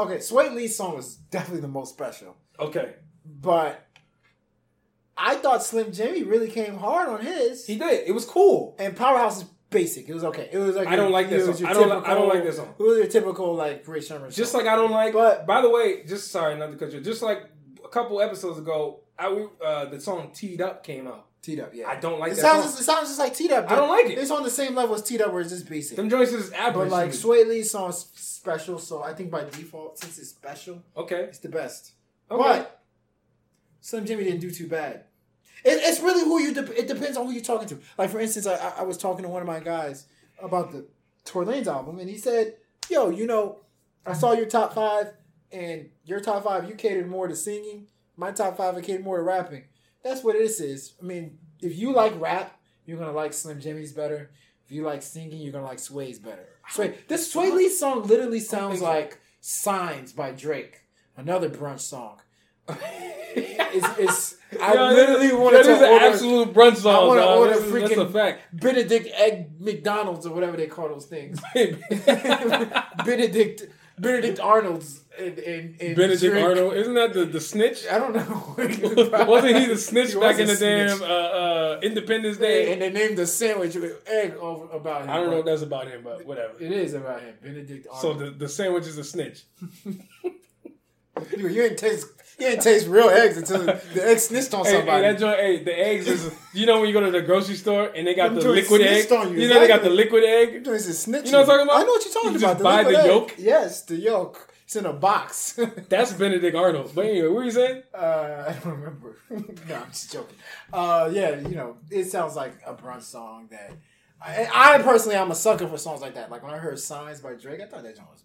Okay, Swae Lee's song was definitely the most special, Okay. but I thought Slim Jxmmi really came hard on his. He did. It was cool. and Powerhouse is basic. It was okay. It was like I don't like this song. I don't li- I don't like this song. It was your typical like Rae Sremmurd. Just song. like I don't like. But- by the way, just sorry not to cut you. Just like a couple episodes ago, I uh, the song "Teed Up" came out. Teed Up, yeah. I don't like it that sounds song. it sounds just like Teed Up. I don't like it. It's on the same level as Teed Up, where it's just basic. Them joints is average. but like. Swae Lee's song special, so I think by default, since it's special, okay. it's the best. Okay. But Slim Jxmmi didn't do too bad. It, it's really who you. De- it depends on who you're talking to. Like for instance, I, I- was talking to one of my guys about the Tory Lanez album, and he said, "Yo, you know, I saw your top five, and your top five you catered more to singing. My top five I catered more to rapping. That's what this is. I mean, if you like rap, you're gonna like Slim Jxmmi's better. If you like singing, you're gonna like Swae's better. Sway. This Swae Lee song literally sounds like "Signs" by Drake, another brunch song. it's, it's, I Yo, literally yo, to order absolute brunch song. wanna dog. order This is- That's a freaking- fact. Benedict Egg McDonald's or whatever they call those things. Benedict Benedict Arnold's and, and, and Benedict Drake. Arnold, isn't that the, the snitch? I don't know. Wasn't he the snitch He back in the damn uh, uh, Independence Day? And they named the sandwich with egg over about him. I don't know if that's about him, but whatever. It is about him, Benedict Arnold. So the, the sandwich is a snitch. you, you ain't taste you ain't taste real eggs until the egg snitched on Hey, hey, somebody. that joint, hey, the eggs is. You know when you go to the grocery store and they got Them the liquid egg. you, You know they got the liquid egg. Joints is snitching. You know what I'm talking about? I know what you're talking You about. just buy the egg. yolk? Yes, the yolk. It's in a box. That's Benedict Arnold. But anyway, what were you saying? Uh, I don't remember. no, I'm just joking. Uh, yeah, you know, it sounds like a brunch song that. I, I personally, I'm a sucker for songs like that. Like when I heard "Signs" by Drake, I thought that song was.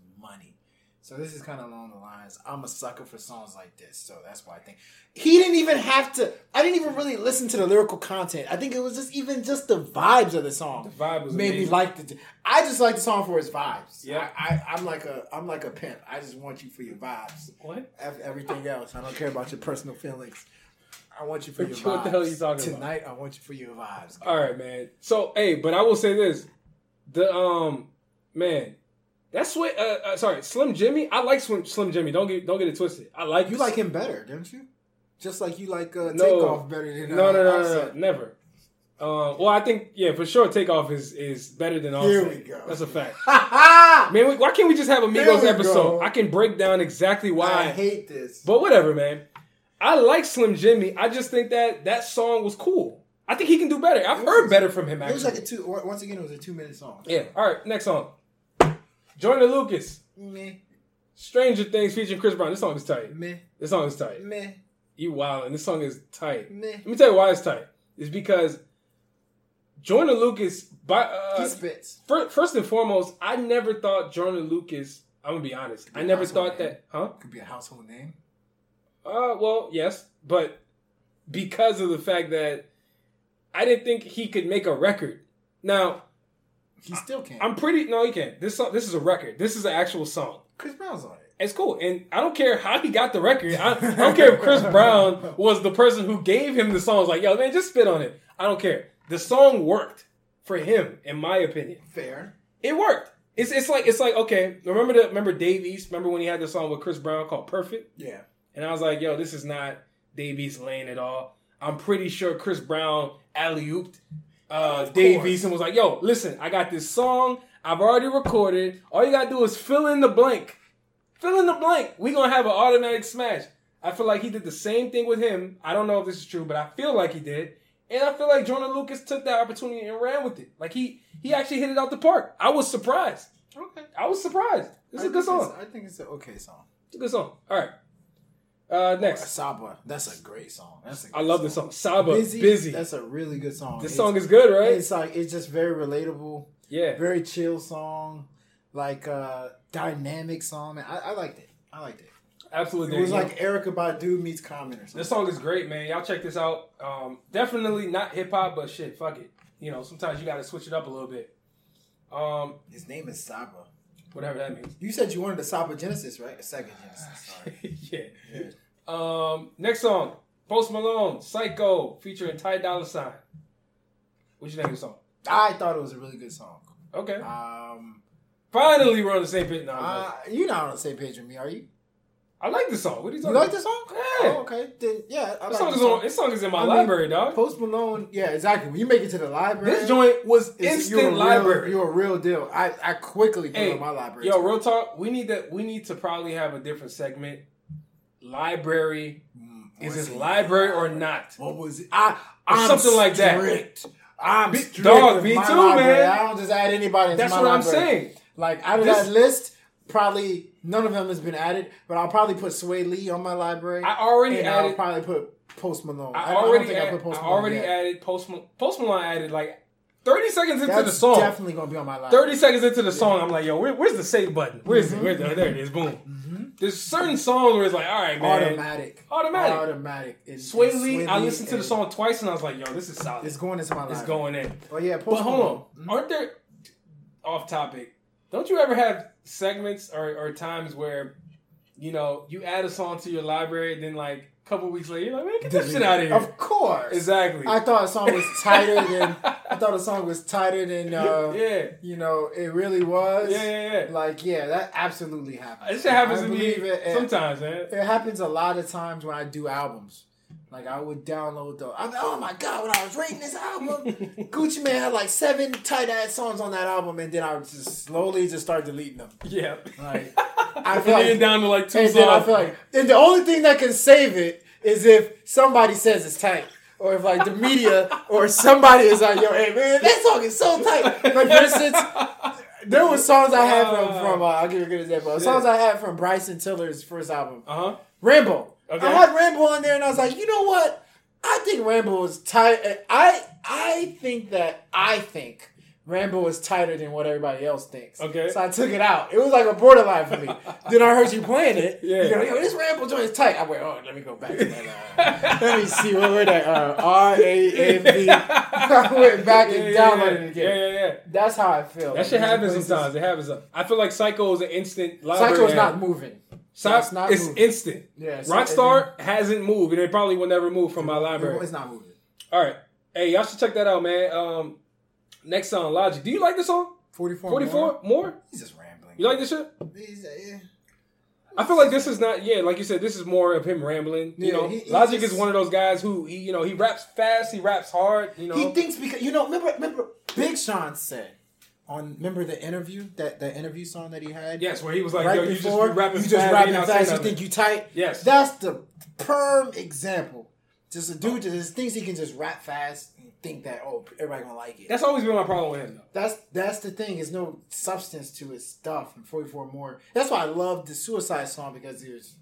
So this is kind of along the lines. I'm a sucker for songs like this, so that's why I think he didn't even have to. I didn't even really listen to the lyrical content. I think it was just even just the vibes of the song. The vibe was made me like the. I just like the song for its vibes. Yeah. I, I, I'm like a I'm like a pimp. I just want you for your vibes. What? Ev- everything else. I don't care about your personal feelings. I want you for your What vibes. What the hell are you talking about? Tonight, I want you for your vibes. All right, man. So, hey, but I will say this: The um man, that's what. Uh, uh, sorry, Slim Jxmmi. I like Slim, Slim Jxmmi. Don't get don't get it twisted. I like You like him better, don't you? Just like you like uh, No. Takeoff better than No, uh, no, no, no, Offset. no, never. Uh, well, I think yeah, for sure. Takeoff is is better than Here we go. That's a fact. Man, why can't we just have Amigos we episode? go. I can break down exactly why. I hate this. But whatever, man. I like Slim Jxmmi. I just think that that song was cool. I think he can do better. I've heard better from him. It was like a two. Once again, it was a two minute song. yeah. All right, next song. Joyner Lucas, Meh, Stranger Things featuring Chris Brown. This song is tight. meh, This song is tight. meh, You wild, and this song is tight. meh. Let me tell you why it's tight. It's because Joyner Lucas, by uh, he spits. fir- first and foremost, I never thought Joyner Lucas. I'm gonna be honest. I never thought name. that, huh? Could be a household name. Uh, well, yes, but because of the fact that I didn't think he could make a record. Now, He still can't. I'm pretty. No, he can't. This song. This is a record. This is an actual song. Chris Brown's on it. It's cool, and I don't care how he got the record. I, I don't care if Chris Brown was the person who gave him the song. I was like, yo, man, just spit on it. I don't care. The song worked for him, in my opinion. Fair. It worked. It's it's like it's like okay. Remember the remember Dave East? Remember when he had the song with Chris Brown called Perfect? Yeah. And I was like, yo, this is not Dave East lane at all. I'm pretty sure Chris Brown alley ooped uh, Dave and was like, yo, listen, I got this song. I've already recorded. All you gotta do is fill in the blank. Fill in the blank. we gonna have an automatic smash. I feel like he did the same thing with him. I don't know if this is true, but I feel like he did. And I feel like Joyner Lucas took that opportunity and ran with it. Like he he actually hit it out the park. I was surprised. Okay. I was surprised. This is a good song. I think it's an okay song. It's a good song. All right. Uh, next. Saba. That's a great song. That's a I good love this song. Saba, busy. That's a really good song. This It's- song is good, right? It's like it's just very relatable, Yeah. very chill song, like uh dynamic song. Man, I, I liked it. I liked it. Absolutely. It was like Erykah Badu meets Common or something. this song is great, man. Y'all check this out. Um, definitely not hip hop, but shit, fuck it. You know, sometimes you got to switch it up a little bit. Um, His name is Saba. Whatever that means. You said you wanted a Saba Genesis, right? A second Genesis. Sorry. yeah. Yeah. Um, next song, Post Malone, Psycho, featuring Ty Dolla $ign. What you think of the song? I thought it was a really good song. Okay. Um, Finally, we're on the same page. No, uh, you're not on the same page with me, are you? I like this song. What are you You like the song? Yeah. Oh, okay. Then yeah, I This like song, is song. on, this song is in my I mean, library, dog. Post Malone, yeah, exactly. When you make it to the library, This joint was it's- you're instant real- library. You're a real deal. I, I quickly put Hey, on my library. Yo, too. real talk. We need to we need to probably have a different segment. Library Mm, is this it? library or not? What was it? I, Or I'm something like that. I'm Be- strict dog, me too, library. man. I don't just add anybody into That's what I'm saying. Like out of This- that list, probably none of them has been added. But I'll probably put Swae Lee on my library. I already and I'll probably put Post Malone. I I, don't already think add- I put Post I already yet. added Post Malone. Post Malone added like 30 seconds into That's the song. definitely gonna be on my library. 30 seconds into the song, I'm like, yo, where, where's the save button? Where's it? Mm-hmm. Where's the, oh, there it is. Boom. Mm-hmm. There's certain songs where it's like, all right, man. automatic, Automatic. automatic. And- Swae Lee, I listened to the song twice and I was like, yo, this is solid. It's going into my library. It's going in. Oh yeah, Post But hold Malone. on, aren't there off topic? Don't you ever have segments or, or times where you know you add a song to your library, and then like a couple weeks later, you're like, man, get this shit out of here. Of course. exactly. I thought a song was tighter than I thought a song was tighter than uh, yeah, you know it really was. yeah, yeah, yeah. Like yeah, that absolutely happens. Shit happens I to me it, sometimes, man. It happens a lot of times when I do albums. Like I would download the. I'm, oh my god! When I was rating this album, Gucci Mane had like seven tight ass songs on that album, and then I would just slowly just start deleting them. Yeah, Like I I feel like down to like two and songs. then I feel like, and the only thing that can save it is if somebody says it's tight, or if like the media or somebody is like, "Yo, hey man, that song is so tight." Like for instance, there were songs I had from from uh, I'll give you a good example. Songs I had from Bryson Tiller's first album, uh huh. Rambo. Okay. I had Rambo on there, and I was like, you know what? I think Rambo is tight. I I think that I think. Rambo is tighter than what everybody else thinks. Okay. So I took it out. It was like a borderline for me. then I heard you playing it. Yeah. You know, yo, this Rambo joint is tight. I went, oh, let me go back to that. Uh, let me see what were that? Uh, R A M B. I went back and yeah, downloaded yeah. it again. Yeah, yeah, yeah. That's how I feel. That shit happens sometimes. It happens. I feel like Psycho is an instant library. Psycho's app. not moving. Psy- it's not it's moving. instant. Yeah, so- Rockstar hasn't moved, and it probably will never move from my library. It's not moving. All right, hey, y'all should check that out, man. Um, next song, Logic. Do you like the song? 44. 44 more? more? He's just rambling. You like this shit? He's, uh, yeah. I feel like this is not. Yeah, like you said, this is more of him rambling. You Yeah, know, he Logic just- is one of those guys who he, you know, he raps fast, he raps hard. You know, He thinks because you know, remember, remember, Big Sean said on remember the interview that the interview song that he had. yes, where he was like, right "Yo, you just before you rapping you just fast, rapping fast. You think you tight? Yes. that's the perm example. Just a dude that just thinks he can just rap fast and think that oh everybody gonna like it. That's always been my problem with him, though. That's that's the thing. There's no substance to his stuff. And 44 more. That's why I love the Suicide song because was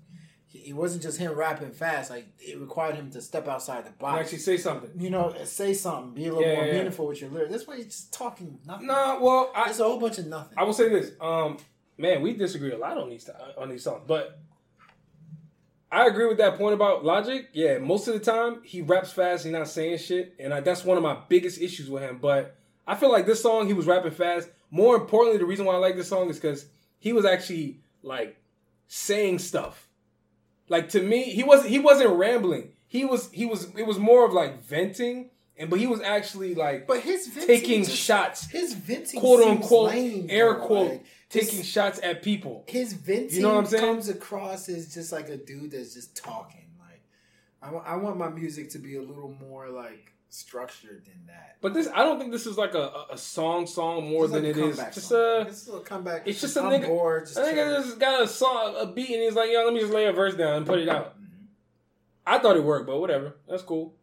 it wasn't just him rapping fast. Like it required him to step outside the And box. actually say something. you know, say something. Be a little Yeah, more yeah, yeah. meaningful with your lyrics. That's why he's just talking nothing. Nah, well, I, It's a whole bunch of nothing. I will say this. Um, man, we disagree a lot on these on these songs, but I agree with that point about Logic. Yeah, most of the time he raps fast, he's not saying shit, and I, that's one of my biggest issues with him. But I feel like this song he was rapping fast. More importantly, the reason why I like this song is because he was actually like saying stuff. Like to me, he wasn't he wasn't rambling. He was he was it was more of like venting, and but he was actually like but his venting taking just- shots His venting, quote unquote lame, air quote Like, taking his- shots at people. his venting You know what I'm saying? comes across as just like a dude that's just talking. Like I want, I want my music to be a little more like structured than that. But this, I don't think this is like a, a- a song song more than it a is just a. It's a little comeback. It's just a I'm nigga- Bored, just I think chilling. I just got a song, a beat, and he's like, "Yo, let me just lay a verse down and put it out." Mhm. I thought it worked, but whatever, that's cool.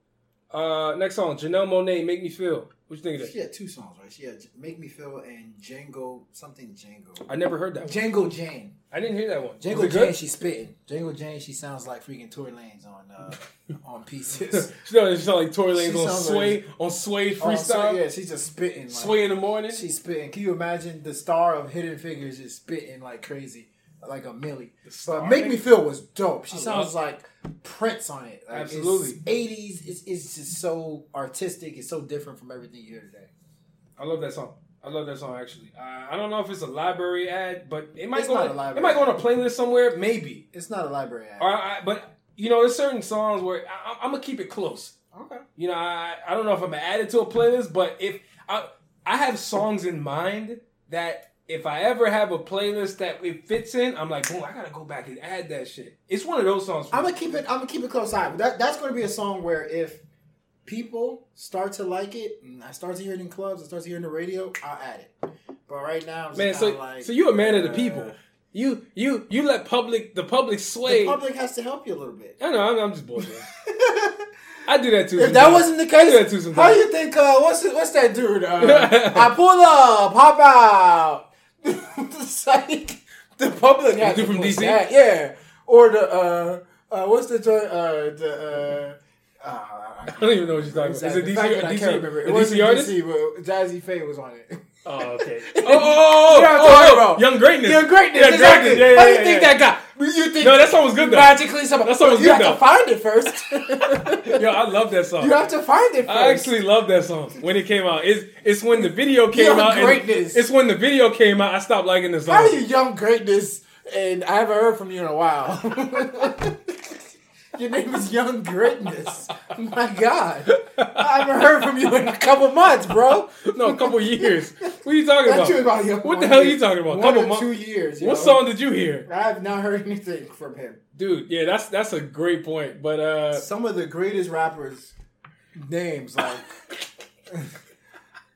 Uh, next song, Janelle Monáe, "Make Me Feel." What you think of She had two songs, right? She had "Make Me Feel" and "Django" something Django. I never heard that. One. Django Jane. I didn't hear that one. Django Jane, she's spitting. Django Jane, she sounds like freaking Tory Lanez on uh, on pieces. she sounds like Tory Lanez on Sway on Sway freestyle. yeah, she's just spitting. Like, Sway in the morning. She's spitting. Can you imagine the star of Hidden Figures just spitting like crazy, like a Millie? But Make Me. Feel was dope. She I sounds like Prince on it. Like, Absolutely. eighties. It's, it's just so artistic. It's so different from everything you hear today. I love that song. I love that song actually. Uh, I don't know if it's a library ad, but it might It's go. On, it might go on a playlist somewhere, maybe. It's not a library ad. Or I, but you know, there's certain songs where I, I'm gonna keep it close. Okay. You know, I, I don't know if I'm gonna add it to a playlist, but if I I have songs in mind that if I ever have a playlist that it fits in, I'm like, boom, I gotta go back and add that shit. It's one of those songs. For I'm gonna keep it. I'm gonna keep it close eye. That that's gonna be a song where if people start to like it, and I start to hear it in clubs, I start to hear it in the radio, I'll add it. But right now, I'm Man, just so like, so you a man of the uh, people. You you you let public the public sway. The public has to help you a little bit. I know I'm, I'm just bullshitting. I do that too. If that wasn't the I do that case, how sometimes. you think? Uh, what's what's that dude? Uh, I pull up, hop out. it's like the public has dude to from DC? that, yeah. Or the uh, uh, what's the joint? Uh, the uh, uh, I don't even know what you're talking about. Is it DC? fact I can't remember. It wasn't DC artist? DC, but Jazze Pha was on it. Oh, okay. Oh, oh, oh, You know oh, oh, oh, about. Young Greatness. Young greatness, Yeah, exactly. Greatness. Yeah, yeah, How do you yeah, think yeah. that got? You think No, that song was good though. magically somehow? That song was you good, have though. to find it first. Yo, I love that song. you have to find it first. I actually love that song when it came out. It's it's when the video came Young out. Greatness. It's when the video came out. I stopped liking the song. How are you young greatness? And I haven't heard from you in a while. Your name is Young Greatness. My God. I haven't heard from you in a couple months, bro. No, a couple years. What are you talking about? you about What the hell are you talking about? One Couple or months. two years. What know? song did you hear, I have not heard anything from him. dude? Yeah, that's that's a great point. But uh, Some of the greatest rappers' names, like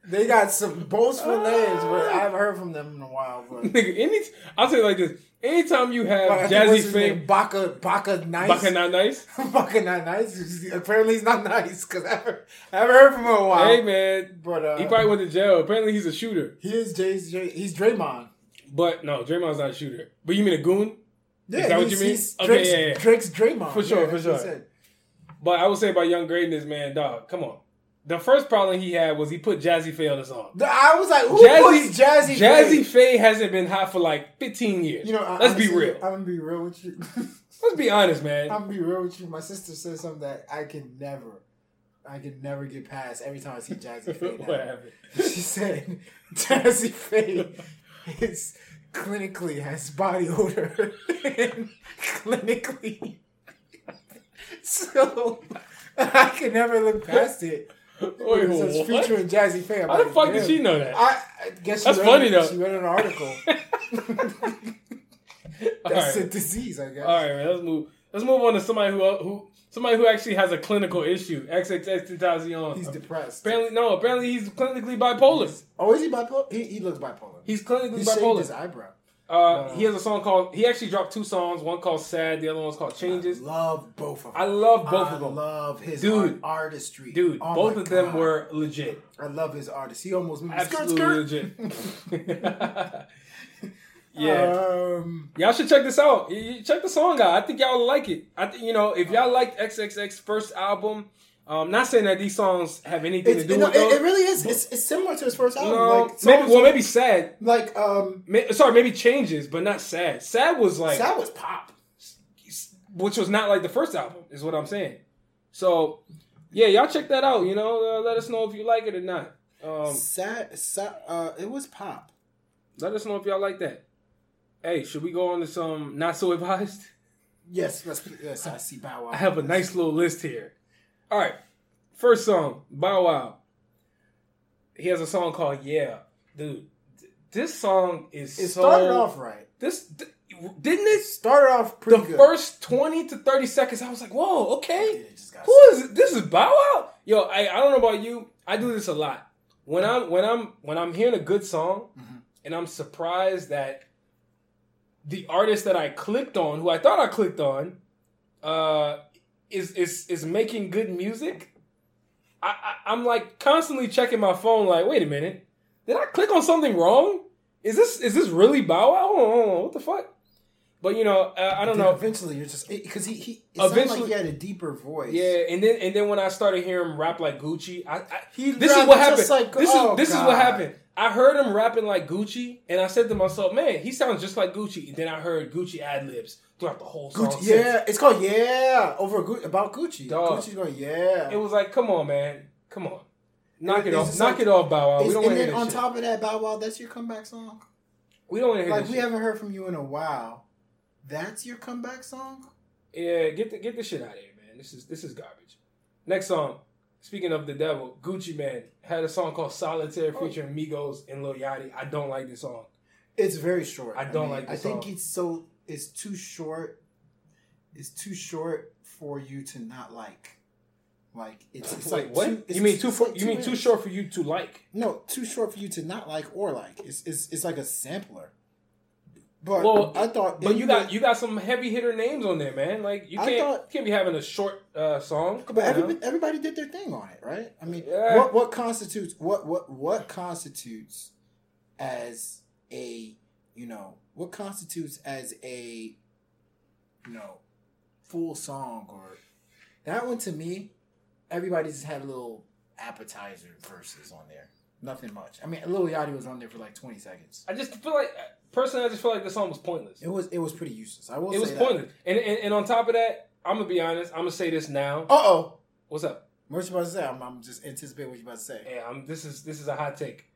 they got some boastful names, but I haven't heard from them in a while. But nigga, any I'll say it like this: anytime you have Like, I think what's Jazzy name? Baka Baka Nice. Baka not nice. Baka not nice. Apparently he's not nice because I haven't, I haven't heard from him in a while. Hey man, But uh, he probably went to jail. Apparently, he's a shooter. he is Jay's. Jay, he's Draymond. But no, Draymond's not a shooter. But you mean a goon? Yeah, that what you mean? Okay, Drake's, yeah, yeah. Drake's Draymond. For sure, Yeah, for that's what he sure. But I would say about Young Greatness, man, dog. Come on. The first problem he had was he put Jazze Pha on the song. I was like, who Jazzy, puts Jazzy? Jazze Pha? Faye hasn't been hot for like 15 years. You know, I, let's be real. I'm gonna be real with you. Let's be honest, man. I'm gonna be real with you. My sister said something that I can never, I can never get past every time I see Jazze Pha. what happened? She said Jazze Pha is clinically has body odor and clinically. So I can never look past it. Wait, It says what? featuring Jazze Pha. I'm How the fuck did she know that? I, I guess she That's funny, it. though. She read an article. That's right. a disease, I guess. All right, man. Let's move. Let's move on to somebody who who somebody who actually has a clinical issue. XXXTentacion. He's depressed. Apparently, no. Apparently, he's clinically bipolar. Oh, is he bipolar? He, he looks bipolar. He's clinically He bipolar. his eyebrow. Uh, he has a song called. He actually dropped two songs. One called "Sad." The other one's called "Changes." I love both of them. I love both I of them, love his Dude. art- artistry. dude. Oh both of them were legit. I love his artist. He almost moved skirt, Absolutely skirt. legit. yeah. Um, Y'all should check this out. You- you Check the song out. I think y'all will like it. I think you know if y'all liked XXX first album. Um, not saying that these songs have anything it's, to do no, with it, it really is. It's, it's similar to his first album. no, like, maybe well, maybe sad. like um, May, sorry, maybe changes, but not sad. Sad was like, sad was pop. which was not like the first album, is what I'm saying. So, yeah, y'all check that out. You know, uh, let us know if you like it or not. Um, sad, sad. Uh, it was pop. let us know if y'all like that. Hey, should we go on to some not so advised? Yes, let's. Yes, I see Bow Wow. I have a nice little list here. All right, first song, Bow Wow. He has a song called "Yeah," dude. th- This song is It so. started off right. This th- didn't it? Started off pretty good. the good. first twenty to thirty seconds, I was like, "Whoa, okay." It just got- Who is it? This is Bow Wow. Yo, I, I don't know about you. I do this a lot. When I'm when I'm when I'm hearing a good song, Mhm. and I'm surprised that the artist that I clicked on, who I thought I clicked on, uh, is is is making good music. I, I I'm like constantly checking my phone. Like, wait a minute, did I click on something wrong? Is this is this really Bow Wow? Hold on, hold on, what the fuck? But you know, uh, I don't know. Eventually, you're just because he he. Eventually- like he had a deeper voice. Yeah, and then and then when I started hearing him rap like Gucci, I, I He this is what happened. like- this oh, is this is what happened. I heard him rapping like Gucci, and I said to myself, "Man, he sounds just like Gucci." And then I heard Gucci ad libs throughout the whole song. Gucci, yeah, it's called Yeah over Gu- about Gucci. Dog. Gucci's going Yeah. it was like, come on, man, come on, knock it, It's off, knock like- it off, Bow Wow. We don't and want to hear then this on shit. top of that, Bow Wow, that's your comeback song. we don't want to hear Like we shit. haven't heard from you in a while. That's your comeback song. Yeah, get the get the shit out of here, man. This is this is garbage. Next song. Speaking of the devil, Gucci Mane had a song called Solitaire Oh. featuring Migos and Lil Yachty. I don't like this song. It's very short. I don't like the I think song. it's so. It's too short. It's too short for you to not like. Like it's, it's Wait, like what? Two, it's, you mean too? For, you mean too short for you to like? No, too short for you to not like or like. It's it's, it's like a sampler. But Well, I thought, But you got you got some heavy hitter names on there, man. Like you can't thought- can't be having a short uh, song. But everybody, everybody did their thing on it, right? I mean, Yeah. what what constitutes what what what constitutes as a you know what constitutes as a you know full song or that one to me, everybody just had a little appetizer verses on there. Nothing much. I mean, Lil Yachty was on there for like twenty seconds. I just feel like personally, I just feel like the song was pointless. It was it was pretty useless. I will. It was that. pointless. And, and and on top of that, I'm gonna be honest. I'm gonna say this now. Uh oh. What's up? What you about to say? I'm, I'm just anticipating what you about to say. Yeah, I'm, this is this is a hot take.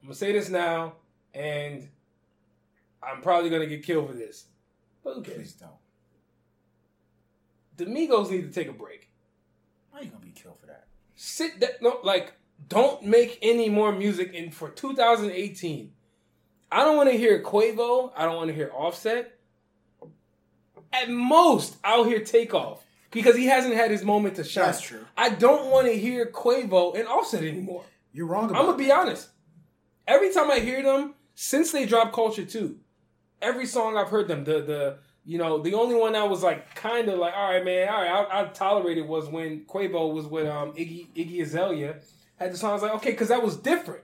I'm gonna say this now, and I'm probably gonna get killed for this. But cares? Please don't. The Migos need to take a break. Why are you gonna be killed for that? sit that no like don't make any more music in for 2018 i don't want to hear quavo i don't want to hear offset at most i'll hear takeoff because he hasn't had his moment to shine That's true. i don't want to hear quavo and offset anymore You're wrong about i'm gonna be honest every time i hear them since they dropped culture 2 every song i've heard them the the you know the only one that was like kind of like all right man all right I, I tolerated was when quavo was with um iggy iggy azalea had the song i was like okay because that was different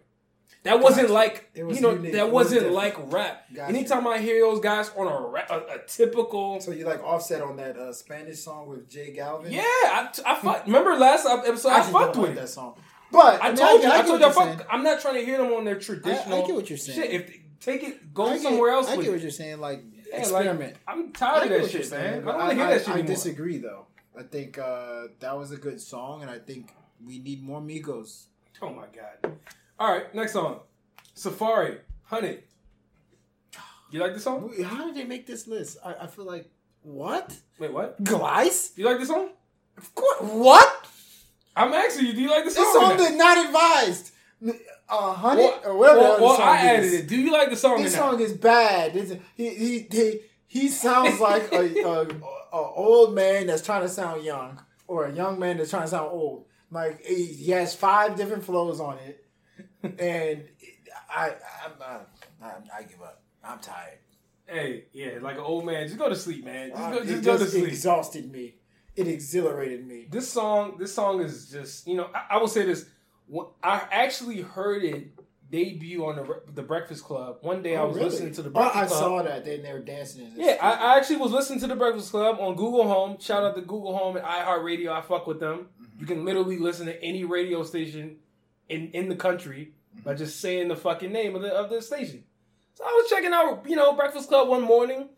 that wasn't Gotcha. like was you know unique. that was wasn't like rap Gotcha. anytime i hear those guys on a, rap, a, a typical So you like Offset on that uh, Spanish song with J Balvin? yeah i, I fuck, remember last episode i, actually fucked with that song. But I mean, told you. I, I told you, I fuck, I'm not trying to hear them on their traditional. I get what you're saying. Shit, if take it, go get- somewhere else I get it. what you're saying. Like Yeah, like, experiment. I'm tired of that shit, saying, man. I don't want to hear that shit I anymore. disagree though. I think uh, that was a good song, and I think we need more Migos. Oh my god. All right, next song, Safaree, Honey. You like this song? How did they make this list? I, I feel like what? Wait, what? Glice? You like this song? Of course. What? I'm asking you, do you like the song? This song did not advised. A hundred Well, or whatever. well, well, I added is. it. Do you like the song? This song is bad. This, he, he he he sounds like a, a, a old man that's trying to sound young, or a young man that's trying to sound old. Like he, he has five different flows on it, and I I'm, I, I, I give up. I'm tired. Hey, yeah, like an old man. Just go to sleep, man. Just Uh, go, it just go to sleep. exhausted me. It exhilarated me. this song, this song is just, you know, I, I will say this. I actually heard it debut on the the Breakfast Club. One day I Oh, was really? listening to the Oh, Breakfast I Club. saw that. They, they were dancing. In. Yeah, I, I actually was listening to the Breakfast Club on Google Home. Shout out to Google Home and iHeartRadio. I fuck with them. Mm-hmm. You can literally listen to any radio station in, in the country by Mm-hmm. just saying the fucking name of the of the station. So I was checking out, you know, Breakfast Club one morning.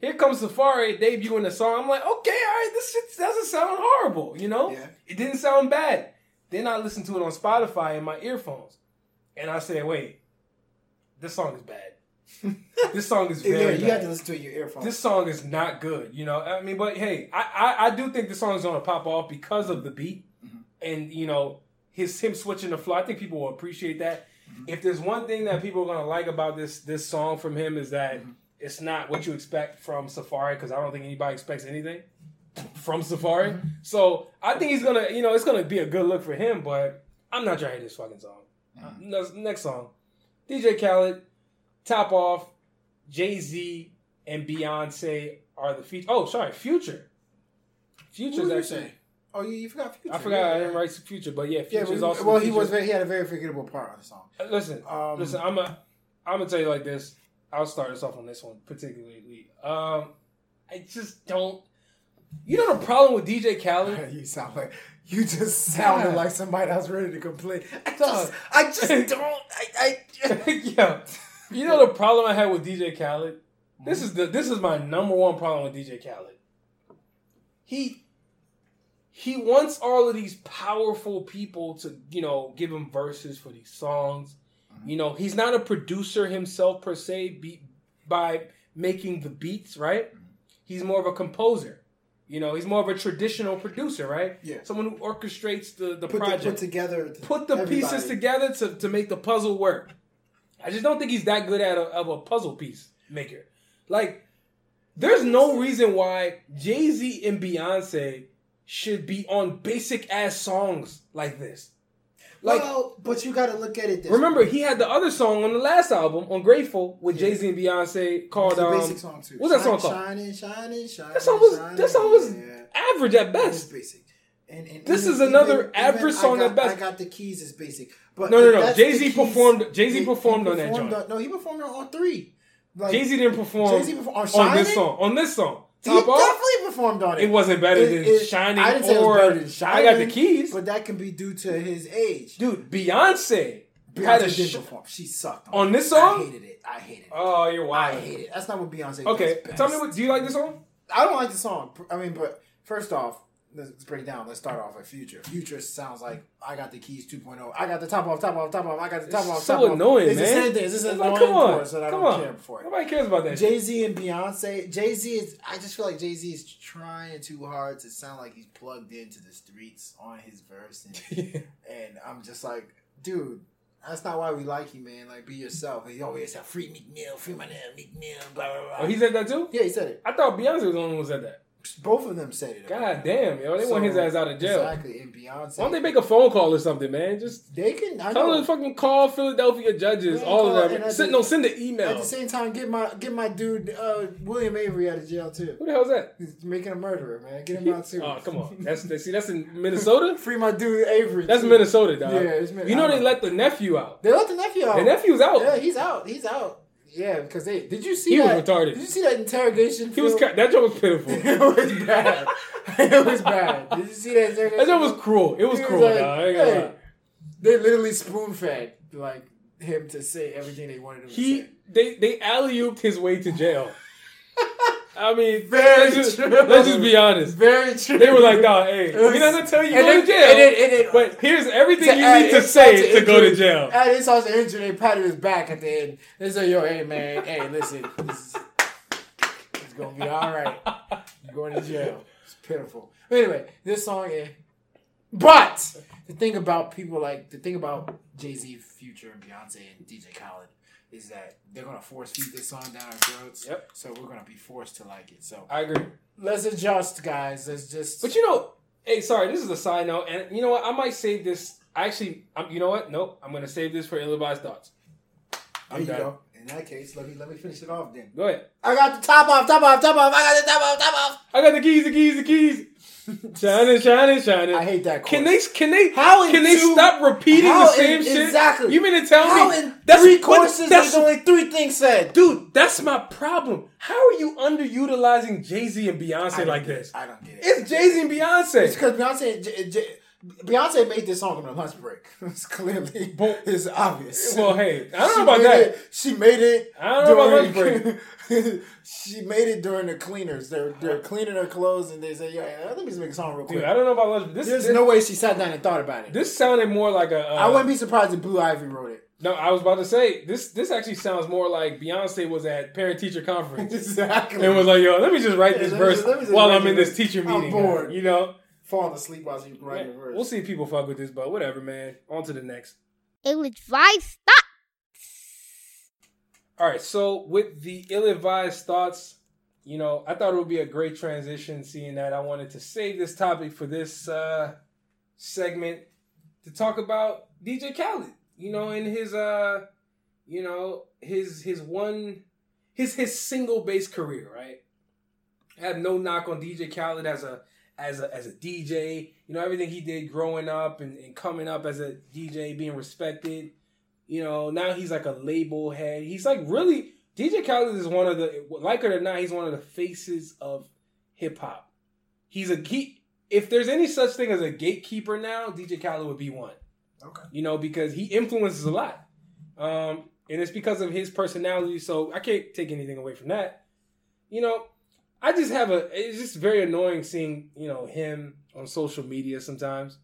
Here comes Safaree debuting the song. I'm like, okay, all right, this shit doesn't sound horrible, you know? Yeah. It didn't sound bad. Then I listened to it on Spotify in my earphones. And I said, wait, this song is bad. this song is Yeah, very you bad have to listen to it in your earphones. this song is not good. You know, I mean, but hey, I I, I do think the song is gonna pop off because of the beat mm-hmm. and you know his him switching the flow. I think people will appreciate that. Mm-hmm. If there's one thing that people are gonna like about this this song from him is that mm-hmm. it's not what you expect from Safaree because I don't think anybody expects anything from Safaree. So I think he's gonna, you know, it's gonna be a good look for him. But I'm not trying to hear this fucking song. Next, next song, DJ Khaled, Top Off, Jay Z, and Beyonce are the feature. Oh, sorry, Future. Future's actually. Oh, you, you forgot Future. I forgot yeah. I didn't write Future, but yeah, Yeah, Future's but, also. well, he was very, he had a very forgettable part on the song. Uh, Listen, Um, listen. I'm a. I'm gonna tell you like this. I'll start us off on this one particularly. Um, I just don't. You know the problem with DJ Khaled? you sound like you just sounded God. like somebody that's ready to complain. I just, I just don't. I, I yeah. You know the problem I had with DJ Khaled? This is the this is my number one problem with DJ Khaled. He he wants all of these powerful people to, you know, give him verses for these songs. Mm-hmm. You know, he's not a producer himself per se be, by making the beats, right? Mm-hmm. He's more of a composer. You know, he's more of a traditional producer, right? Yeah. Someone who orchestrates the, the put, the, project put together. put the pieces together to, to make the puzzle work. I just don't think he's that good at a, of a puzzle piece maker. Like, there's no reason why Jay Z and Beyonce should be on basic ass songs like this. Like, well, but you got to look at it. This remember way. he had the other song on the last album on Grateful with Yeah. Jay Z and Beyonce called a um, basic song too. what's that song called? Shining, shining, shining. That song was shining, that song was yeah. average at best. basic. And, and This even- is another even- average even song got, at best. I got the keys is basic, but No, no, no. Jay Z performed. Jay Z performed on that joint. no, he performed on all three. Like, Jay Z didn't perform Jay-Z performed on on this song. On this song, He Off. definitely performed on it. It wasn't better It- than it- Shining I didn't say it was better than I got the keys. but that can be due to his age. Dude, Beyonce, Beyonce had a did sh- perform. She sucked On it. this song? I hated it. I hated it. Oh, you're wild. I hate it. That's not what Beyonce. Okay, tell me what. Do you like this song? I don't like the song. I mean, but first off, let's break it down. Let's start off with Future. Future sounds like I got the keys 2.0. I got the top off, top off, top off. I got the top It's off, so top off. annoying, it's man. the same thing. It's just Like, annoying come on, that I come don't on. care for. Nobody cares about that. Jay Z and Beyonce. Jay Z is. I just feel like Jay Z is trying too hard to sound like he's plugged into the streets on his verse, and, and I'm just like, dude. That's not why we like you, man. Like, be yourself. He always said, "Free Meek Mill, free my name, Meek Mill." Blah blah blah. oh, he said that too. yeah, he said it. I thought Beyonce was the only one who said that. Both of them said it. God damn, yo, they want his ass out of jail. Exactly, and Beyonce. Why don't they make a phone call or something, man? Just They can. I tell know. them fucking call Philadelphia judges, all call- of them. Send, the- no, send an email. At the same time, get my get my dude uh, William Avery out of jail too. Who the hell's that? He's making a murderer, man. Get him out too. Oh, come on. That's see, that's in Minnesota. Free my dude Avery. That's too. Minnesota, dog. Yeah, it's Min- you know they let the nephew out. They let the nephew out. The nephew's out. Yeah, he's out. He's out. Yeah, because they did you see He was that? retarded. Did you see that interrogation? He was film? ca- that joke was pitiful. it was bad. it was bad. Did you see that interrogation? That joke was cruel. It was He was cruel, like, dog. I ain't hey. They literally spoon fed like him to say everything they wanted him to He say. they they alley ooped his way to jail. I mean, Very let's just, true. let's just be honest. Very true. They were like, "Dog, hey, we're not gonna tell you and go then- to jail, and then- and then- but here's everything To you need to say to, go to jail." At his house injury, they patted his back at the end. They said, "Yo, hey man, hey, listen, this is, it's gonna be all right. You're going to jail. It's pitiful." But anyway, this song, eh, But the thing about people like the thing about Jay Z, Future, and Beyonce and DJ Khaled is that they're gonna force feed this song down our throats. Yep. So we're gonna be forced to like it. So I agree. let's adjust, guys. Let's just. But you know, hey, sorry, this is a side note, and you know what? I might save this. Actually, I'm, you know what? Nope, I'm gonna save this for ill-advised thoughts. there I'm you done. go. In that case, let me let me finish it off then. Go ahead. I got the top off, top off, top off. I got the top off, top off. I got the keys, the keys, the keys. shining, shining, shining. I hate that. Can they? Can they? How can they two- stop repeating the same in- shit? exactly. You mean to tell How me in that's three courses That's there's only three things said? dude. That's my problem. How are you underutilizing Jay Z and Beyonce like it. this? I don't get it. It's Jay Z and It's Beyonce. because Beyonce, J- J- Beyonce made this song on a lunch break. It's clearly, But- it's obvious. Well, hey, I don't She know about that. it- she made it. I don't know about during- lunch she made it during the cleaners. They're they're cleaning her clothes, and they say, "Yeah, let me just make a song real quick." Dude, I don't know about lunch. This, There's this, no way she sat down and thought about it. this sounded more like a. Uh, I wouldn't be surprised if Blue Ivy wrote it. No, I was about to say this. This actually sounds more like Beyonce was at parent teacher conference exactly. and was like, "Yo, let me just write Yeah, this verse just- let me just while I'm in this teacher I'm meeting." bored. You know, falling asleep while she writing the verse. we'll see if people fuck with this, but whatever, man. On to the next. Ill-advised thoughts. All right, so with the ill-advised thoughts, you know, I thought it would be a great transition, seeing that I wanted to save this topic for this uh, segment to talk about DJ Khaled. You know, in his uh, you know, his his one, his his single bass career, right? I have no knock on DJ Khaled as a as a as a DJ. You know, everything he did growing up and, and coming up as a DJ, being respected. You know, now he's like a label head. He's like really DJ Khaled is one of the like it or not, he's one of the faces of hip hop. He's a he. If there's any such thing as a gatekeeper now, DJ Khaled would be one. Okay. You know, because he influences a lot, um, and it's because of his personality. So I can't take anything away from that. You know, I just have a. It's just very annoying seeing you know him on social media sometimes.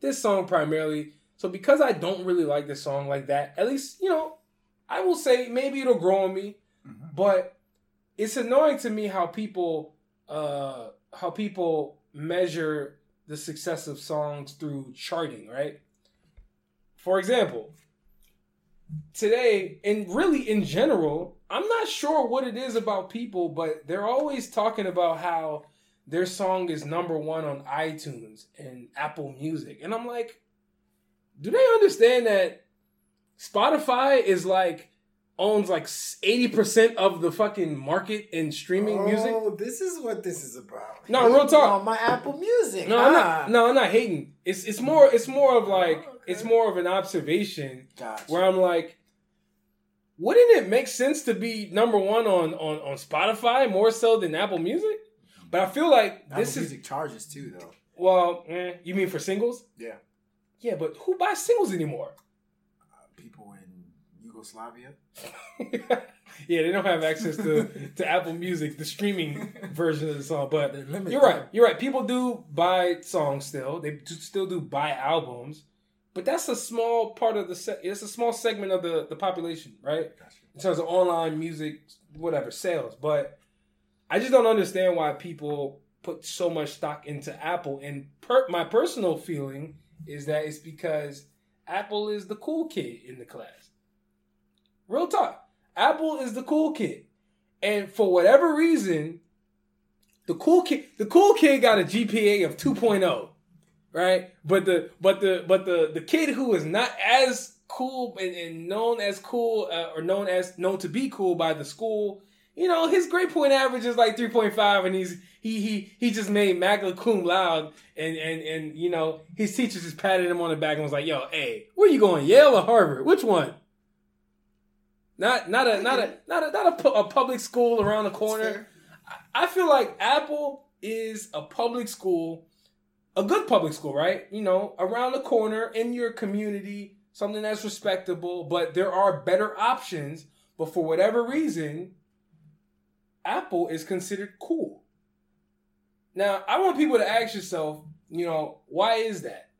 This song primarily. So because I don't really like this song like that, at least you know, I will say maybe it'll grow on me, Mhm. but it's annoying to me how people uh how people measure the success of songs through charting, right? For example, today and really in general, I'm not sure what it is about people, but they're always talking about how their song is number 1 on iTunes and Apple Music. And I'm like, do they understand that Spotify is like owns like 80% of the fucking market in streaming music? Oh, this is what this is about. No, real talk. On my Apple Music. No, I'm Ah. not. No, I'm not hating. It's it's more it's more of like Oh, okay. it's more of an observation Gotcha. where I'm like, wouldn't it make sense to be number one on on on Spotify more so than Apple Music? But I feel like Apple this is Music charges too, though. well, eh, you mean for singles? Yeah. Yeah, but who buys singles anymore? Uh, people in Yugoslavia. yeah, they don't have access to, to Apple Music, the streaming version of the song. But You're right. You're right. People do buy songs still. They do, still do buy albums, but that's a small part of the. Se- it's a small segment of the the population, right? Gotcha. In terms of online music, whatever sales. But I just don't understand why people put so much stock into Apple. And per- my personal feeling is that it's because Apple is the cool kid in the class. Real talk. Apple is the cool kid. And for whatever reason, the cool kid the cool kid got a GPA of 2.0, right? But the but the but the the kid who is not as cool and, and known as cool uh, or known as known to be cool by the school, you know, his grade point average is like 3.5 and he's he he he just made magna cum laude and and and you know, his teachers just patted him on the back and was like, "Yo, hey, where you going? Yale or Harvard? Which one?" Not not a not a not a not a, a public school around the corner. I feel like Apple is a public school, a good public school, right? You know, around the corner in your community, something that's respectable, but there are better options. But for whatever reason, Apple is considered cool. Now, I want people to ask yourself, you know, why is that?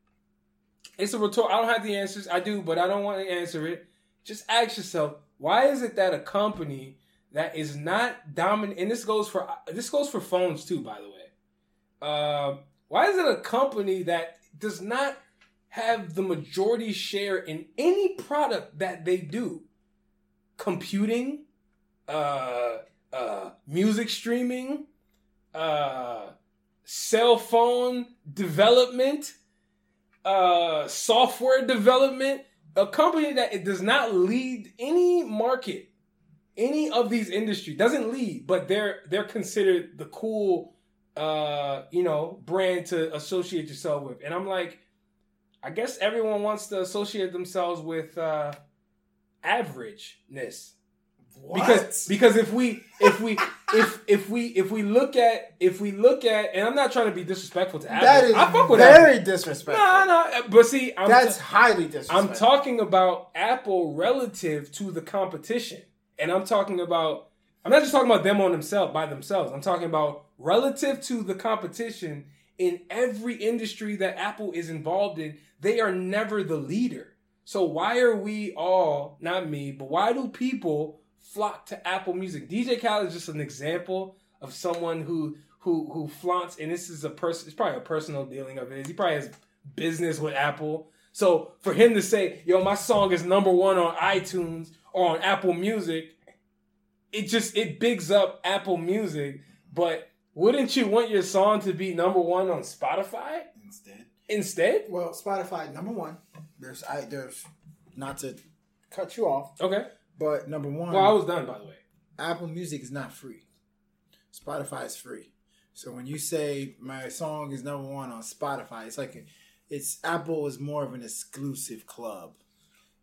It's a rhetor. I don't have the answers. I do, but I don't want to answer it. Just ask yourself, why is it that a company that is not dominant, and this goes for this goes for phones too, by the way. Uh, Why is it a company that does not have the majority share in any product that they do? Computing, uh, uh, music streaming, uh, cell phone development, uh, software development. A company that it does not lead any market, any of these industries doesn't lead, but they're they're considered the cool, uh, you know, brand to associate yourself with. And I'm like, I guess everyone wants to associate themselves with uh, averageness because because if we if we if if we if we look at if we look at and I'm not trying to be disrespectful to Apple. that is I fuck with very Apple. disrespectful. No, no, but see, I'm That's t- highly disrespectful. I'm talking about Apple relative to the competition, and I'm talking about I'm not just talking about them on themselves by themselves. I'm talking about relative to the competition in every industry that Apple is involved in. They are never the leader. So why are we all not me, but why do people flock to Apple Music? DJ Khaled is just an example of someone who who who flaunts, and this is a person. It's probably a personal dealing of his. He probably has business with Apple. So for him to say, "Yo, my song is number one on iTunes or on Apple Music," it just it bigs up Apple Music. But wouldn't you want your song to be number one on Spotify instead. instead? Well, Spotify number one. There's I there's not to cut you off, Okay. but number one, Well, I was done by the way. Apple Music is not free. Spotify is free. So when you say my song is number one on Spotify, it's like it's Apple is more of an exclusive club.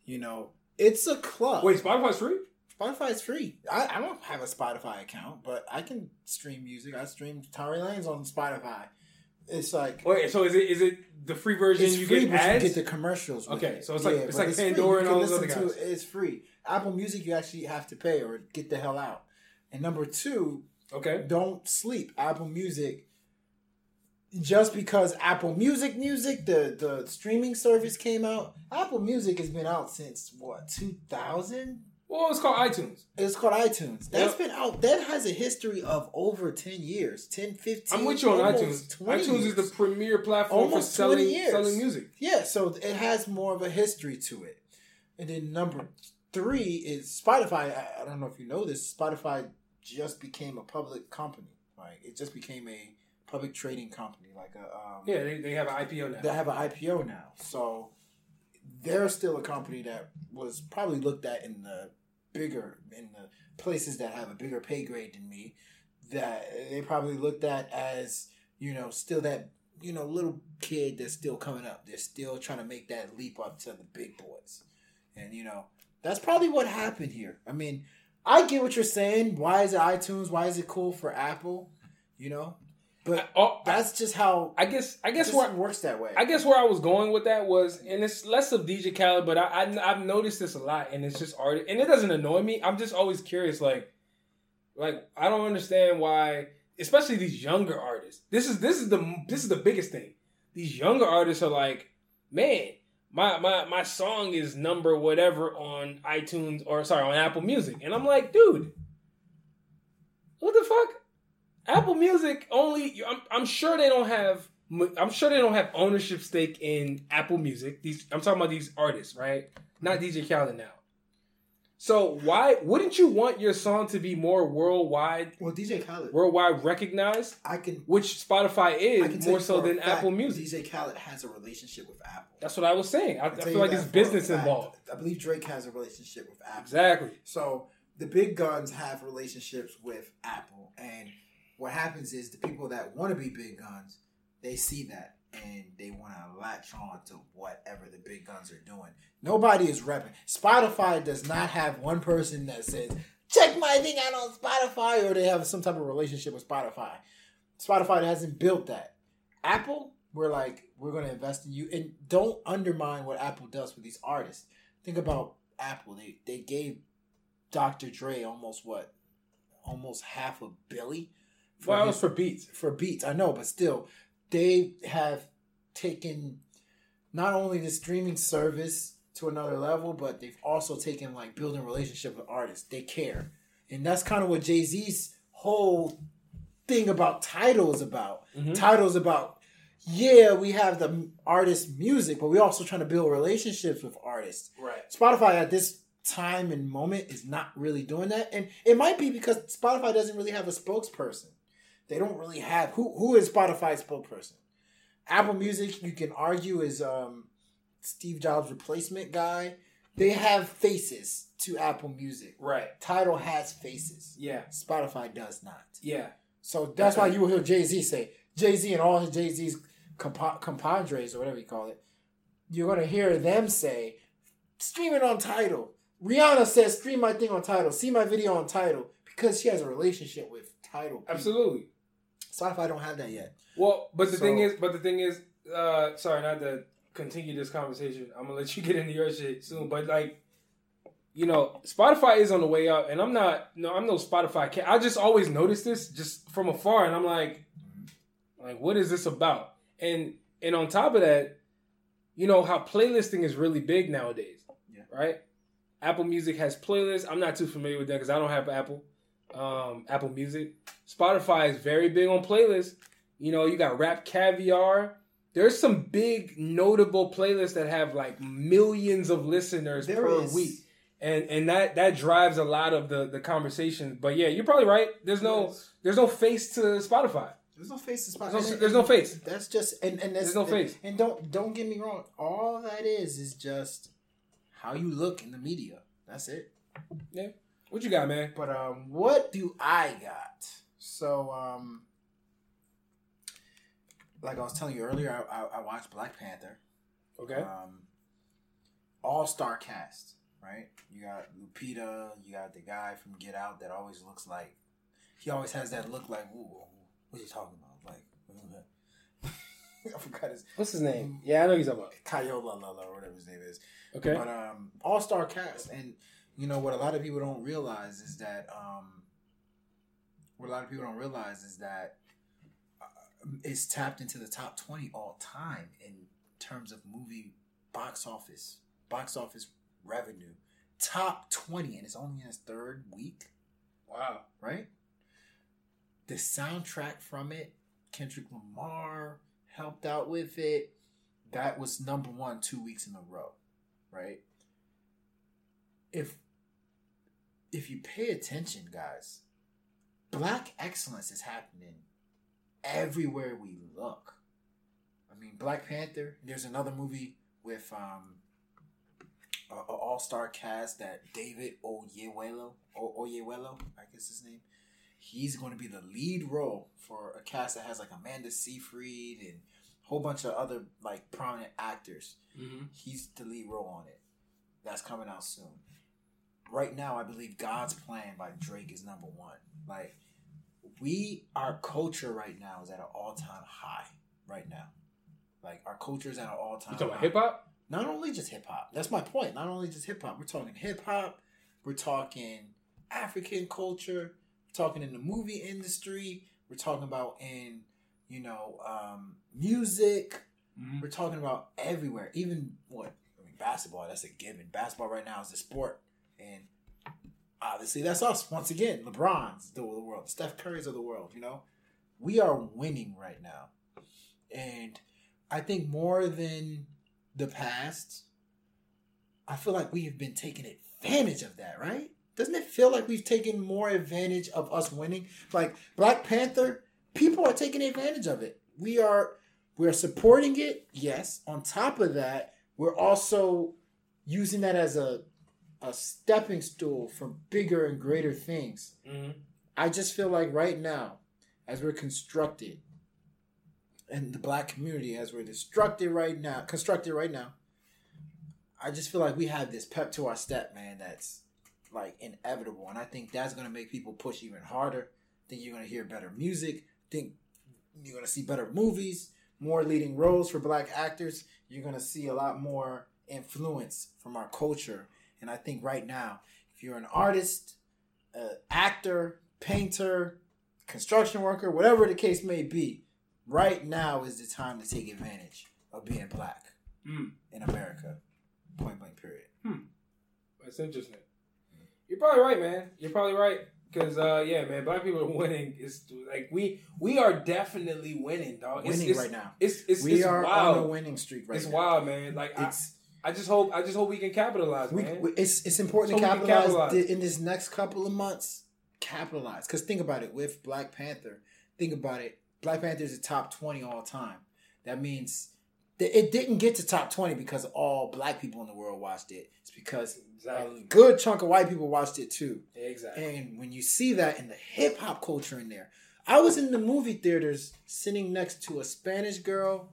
You know, it's a club. Wait, Spotify's free? Spotify is free. I, I don't have a Spotify account, but I can stream music. I stream Tory Lanez on Spotify. It's like Wait, so is it is it the free version it's you free, get but ads? you get the commercials. Okay, it. so it's like- it's like. Pandora and all those listen other to guys. it. It's free. Apple Music, you actually have to pay or get the hell out. And number two, okay. don't sleep. Apple Music. Just because Apple Music Music, the the streaming service came out, Apple Music has been out since what two thousand? Well, it's called iTunes. It's called iTunes. That's Yep. been out. That has a history of over 10 years. 10, 15. I'm with you on iTunes. 20 iTunes is the premier platform Almost for 20 selling years. selling music. Yeah, so it has more of a history to it. And then number three is Spotify. I, I don't know if you know this. Spotify just became a public company. Like it just became a public trading company. Like a um, Yeah, they, they have an IPO now. they have an IPO now. So they're still a company that was probably looked at in the bigger in the places that have a bigger pay grade than me. That they probably looked at as you know still that you know little kid that's still coming up. They're still trying to make that leap up to the big boys, and you know that's probably what happened here. I mean, I get what you're saying. Why is it iTunes? Why is it cool for Apple? You know, but oh, I, that's just how I guess I guess where works that way. I guess where I was going with that was, and it's less of DJ Khaled, but I, I I've noticed this a lot, and it's just art, and it doesn't annoy me. I'm just always curious, like, like I don't understand why, especially these younger artists. This is this is the this is the biggest thing. These younger artists are like, man, my my my song is number whatever on iTunes or sorry on Apple Music, and I'm like, dude, what the fuck? Apple Music only. I'm, I'm sure they don't have. I'm sure they don't have ownership stake in Apple Music. These I'm talking about these artists, right? Not DJ Khaled now. So why wouldn't you want your song to be more worldwide, well, DJ Khaled, worldwide recognized? I can Which Spotify is more so than Apple Music. DJ Khaled has a relationship with Apple. That's what I was saying. I, I feel like that there's for a business involved. I believe Drake has a relationship with Apple. Exactly. So the big guns have relationships with Apple, and what happens is the people that want to be big guns, they see that and they want to latch on to whatever the big guns are doing. Nobody is repping. Spotify does not have one person that says, "Check my thing out on Spotify," or they have some type of relationship with Spotify. Spotify hasn't built that. Apple, we're like, we're going to invest in you, and don't undermine what Apple does with these artists. Think about Apple. They they gave Dr. Dre almost what, almost half a billy. For Well, his- was for beats. for beats. I know, but still, they have taken not only the streaming service to another level, but they've also taken like building relationship with artists. They care, and that's kind of what Jay Z's whole thing about Tidal's about. Mhm. Tidal is about yeah, we have the artist music, but we're also trying to build relationships with artists. Right. Spotify at this time and moment is not really doing that, and it might be because Spotify doesn't really have a spokesperson. They don't really have who who is Spotify's spokesperson. Apple Music, you can argue, is um, Steve Jobs' replacement guy. They have faces to Apple Music. Right. Tidal has faces. Yeah. Spotify does not. Yeah. So that's why you will hear Jay Z say Jay Z and all his Jay Z's compa- compadres or whatever you call it. You're gonna hear them say, "Stream it on Tidal." Rihanna says, "Stream my thing on Tidal. See my video on Tidal," because she has a relationship with Tidal. people. Absolutely. Spotify don't have that yet. Well, but the So- thing is, but the thing is, uh, sorry, not to continue this conversation. I'm gonna let you get into your shit soon, but like, you know, Spotify is on the way up, and I'm not. No, I'm no Spotify. Cat. I just always notice this just from afar, and I'm like, like, what is this about? And and on top of that, you know how playlisting is really big nowadays, Yeah. right? Apple Music has playlists. I'm not too familiar with that because I don't have Apple, um, Apple Music. Spotify is very big on playlists. You know, you got Rap Caviar. There's some big notable playlists that have like millions of listeners There per is. week. And and that that drives a lot of the the conversation. But yeah, you're probably right. There's no Yes. there's no face to Spotify. There's no face to Spotify. There's no, there's no face. That's just and and that's, There's no face. And, don't don't get me wrong. All that is is just how you look in the media. That's it. What you got, man? But um, what do I got? So um, like I was telling you earlier, I, I, I watched Black Panther. Okay. Um, All star cast, right? You got Lupita. You got the guy from Get Out that always looks like he always has that look like, ooh, what's he talking about? Like, I forgot his What's his name? Yeah, I know he's talking about. Kayola Lala or whatever his name is. Okay. But um, all star cast, and you know what a lot of people don't realize is that um, what a lot of people don't realize is that uh, it's tapped into the top twenty all time in terms of movie box office, box office revenue, top twenty, and it's only in its third week, Wow. right? The soundtrack from it, Kendrick Lamar helped out with it. That was number one two weeks in a row, right? If if you pay attention, guys, black excellence is happening everywhere we look. I mean, Black Panther. There's another movie with um, a, a all-star cast that David Oyelowo, o- Oyelowo, I guess his name. He's going to be the lead role for a cast that has like Amanda Seyfried and a whole bunch of other like prominent actors. Mm-hmm. He's the lead role on it. That's coming out soon. Right now, I believe God's Plan by Drake is number one. Like, we, our culture right now is at an all time high right now. Like, our culture is at an all time You talking about hip hop? Not only just hip hop. That's my point. Not only just hip hop. We're talking hip hop. We're talking African culture. We're talking in the movie industry. We're talking about in, you know, um, music. Mm-hmm. We're talking about everywhere. Even what I mean, basketball. That's a given. Basketball right now is the sport, and obviously that's us once again. LeBron's the world. Steph Curry's of the world. You know, we are winning right now, and I think more than the past, I feel like we have been taking advantage of that. Right? Doesn't it feel like we've taken more advantage of us winning? Like Black Panther, people are taking advantage of it. We are we're supporting it, yes. On top of that, we're also using that as a a stepping stool for bigger and greater things. Mm-hmm. I just feel like right now, as we're constructed, and the black community as we're constructed right now, constructed right now, I just feel like we have this pep to our step, man. That's like inevitable, and I think that's gonna make people push even harder. think you're gonna hear better music. think you're gonna see better movies, more leading roles for black actors. You're gonna see a lot more influence from our culture, and I think right now, if you're an artist, uh, actor, painter, construction worker, whatever the case may be, right now is the time to take advantage of being black Mm. in America. Point blank. Period. Hmm. That's interesting. You're probably right, man. You're probably right. Cause uh, yeah, man, black people are winning. It's like we we are definitely winning, dog. Winning it's, right now. It's it's, we it's are wild. on a winning streak right it's now. It's wild, man. Like It's I just hope I just hope we can capitalize, we, we- it's it's important to capitalize, capitalize. in this next couple of months. Capitalize, because think about it. With Black Panther, think about it. Black Panther is a top twenty all time. That means that it didn't get to top twenty because all black people in the world watched it. It's because Exactly. a good chunk of white people watched it too. exactly. And when you see that in the hip hop culture in there, I was in the movie theaters sitting next to a Spanish girl,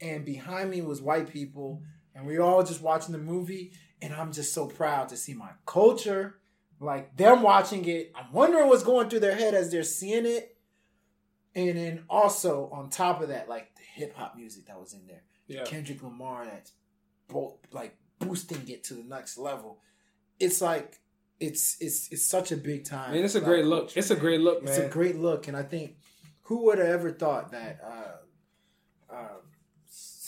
and behind me was white people, and we all just watching the movie. And I'm just so proud to see my culture, like them watching it. I'm wondering what's going through their head as they're seeing it. And then also on top of that, like the hip hop music that was in there, Yeah. Kendrick Lamar that's both like boosting it to the next level. It's like it's it's it's such a big time. I mean, it's a great look. It's a great look, man. It's a great look, and I think who would have ever thought that uh,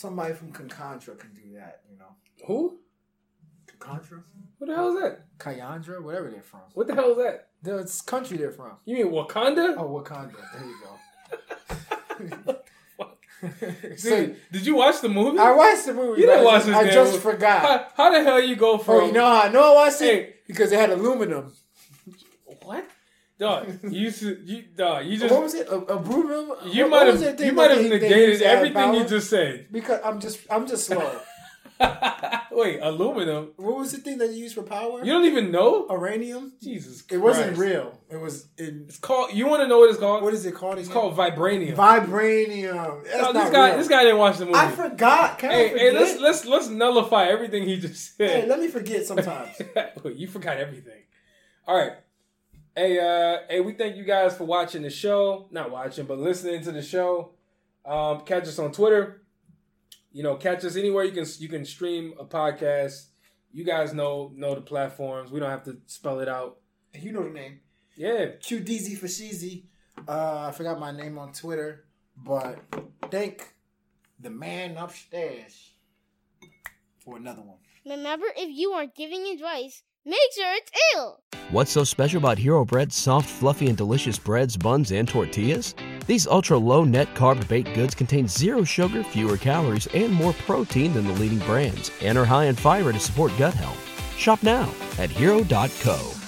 somebody from Concontra can do that? You know, Who? Concontra, What the hell is that? Kayandra, whatever they're from. What the hell is that? The it's country they're from. You mean Wakanda? Oh, Wakanda. There you go. Dude, so, did you watch the movie? I watched the movie. You didn't watch this I damn just movie. forgot. How, how the hell you go oh, from? Oh, you know how I know I watched it? Because it had aluminum. what? Dog, you you dog, you just what was it? A, a aluminum? you might have you might have negated used to have everything you just said. Because I'm just I'm just slow. Wait, aluminum? what was the thing that you used for power? You don't even know? Uranium. Jesus, It wasn't real. It was in. It's called. You want to know what it's called? What is it called? It's again? called vibranium. vibranium. That's No, this guy, real. this guy didn't watch the movie. I forgot. Can hey, forget? hey, let's let's let's nullify everything he just Hey, said. let me forget sometimes. You forgot everything. All right. Hey, uh, hey, we thank you guys for watching the show. Not watching, but listening to the show. Um, catch us on Twitter. You know, catch us anywhere you can you can stream a podcast. You guys know know the platforms. We don't have to spell it out. you know the name. Yeah. Q Deezy for Sheezy. Uh, I forgot my name on Twitter, but thank the man upstairs for another one. Remember, if you aren't giving advice, make sure it's ill. What's so special about Hero Bread's soft, fluffy, and delicious breads, buns, and tortillas? These ultra low net carb baked goods contain zero sugar, fewer calories, and more protein than the leading brands, and are high in fiber to support gut health. Shop now at hero.co.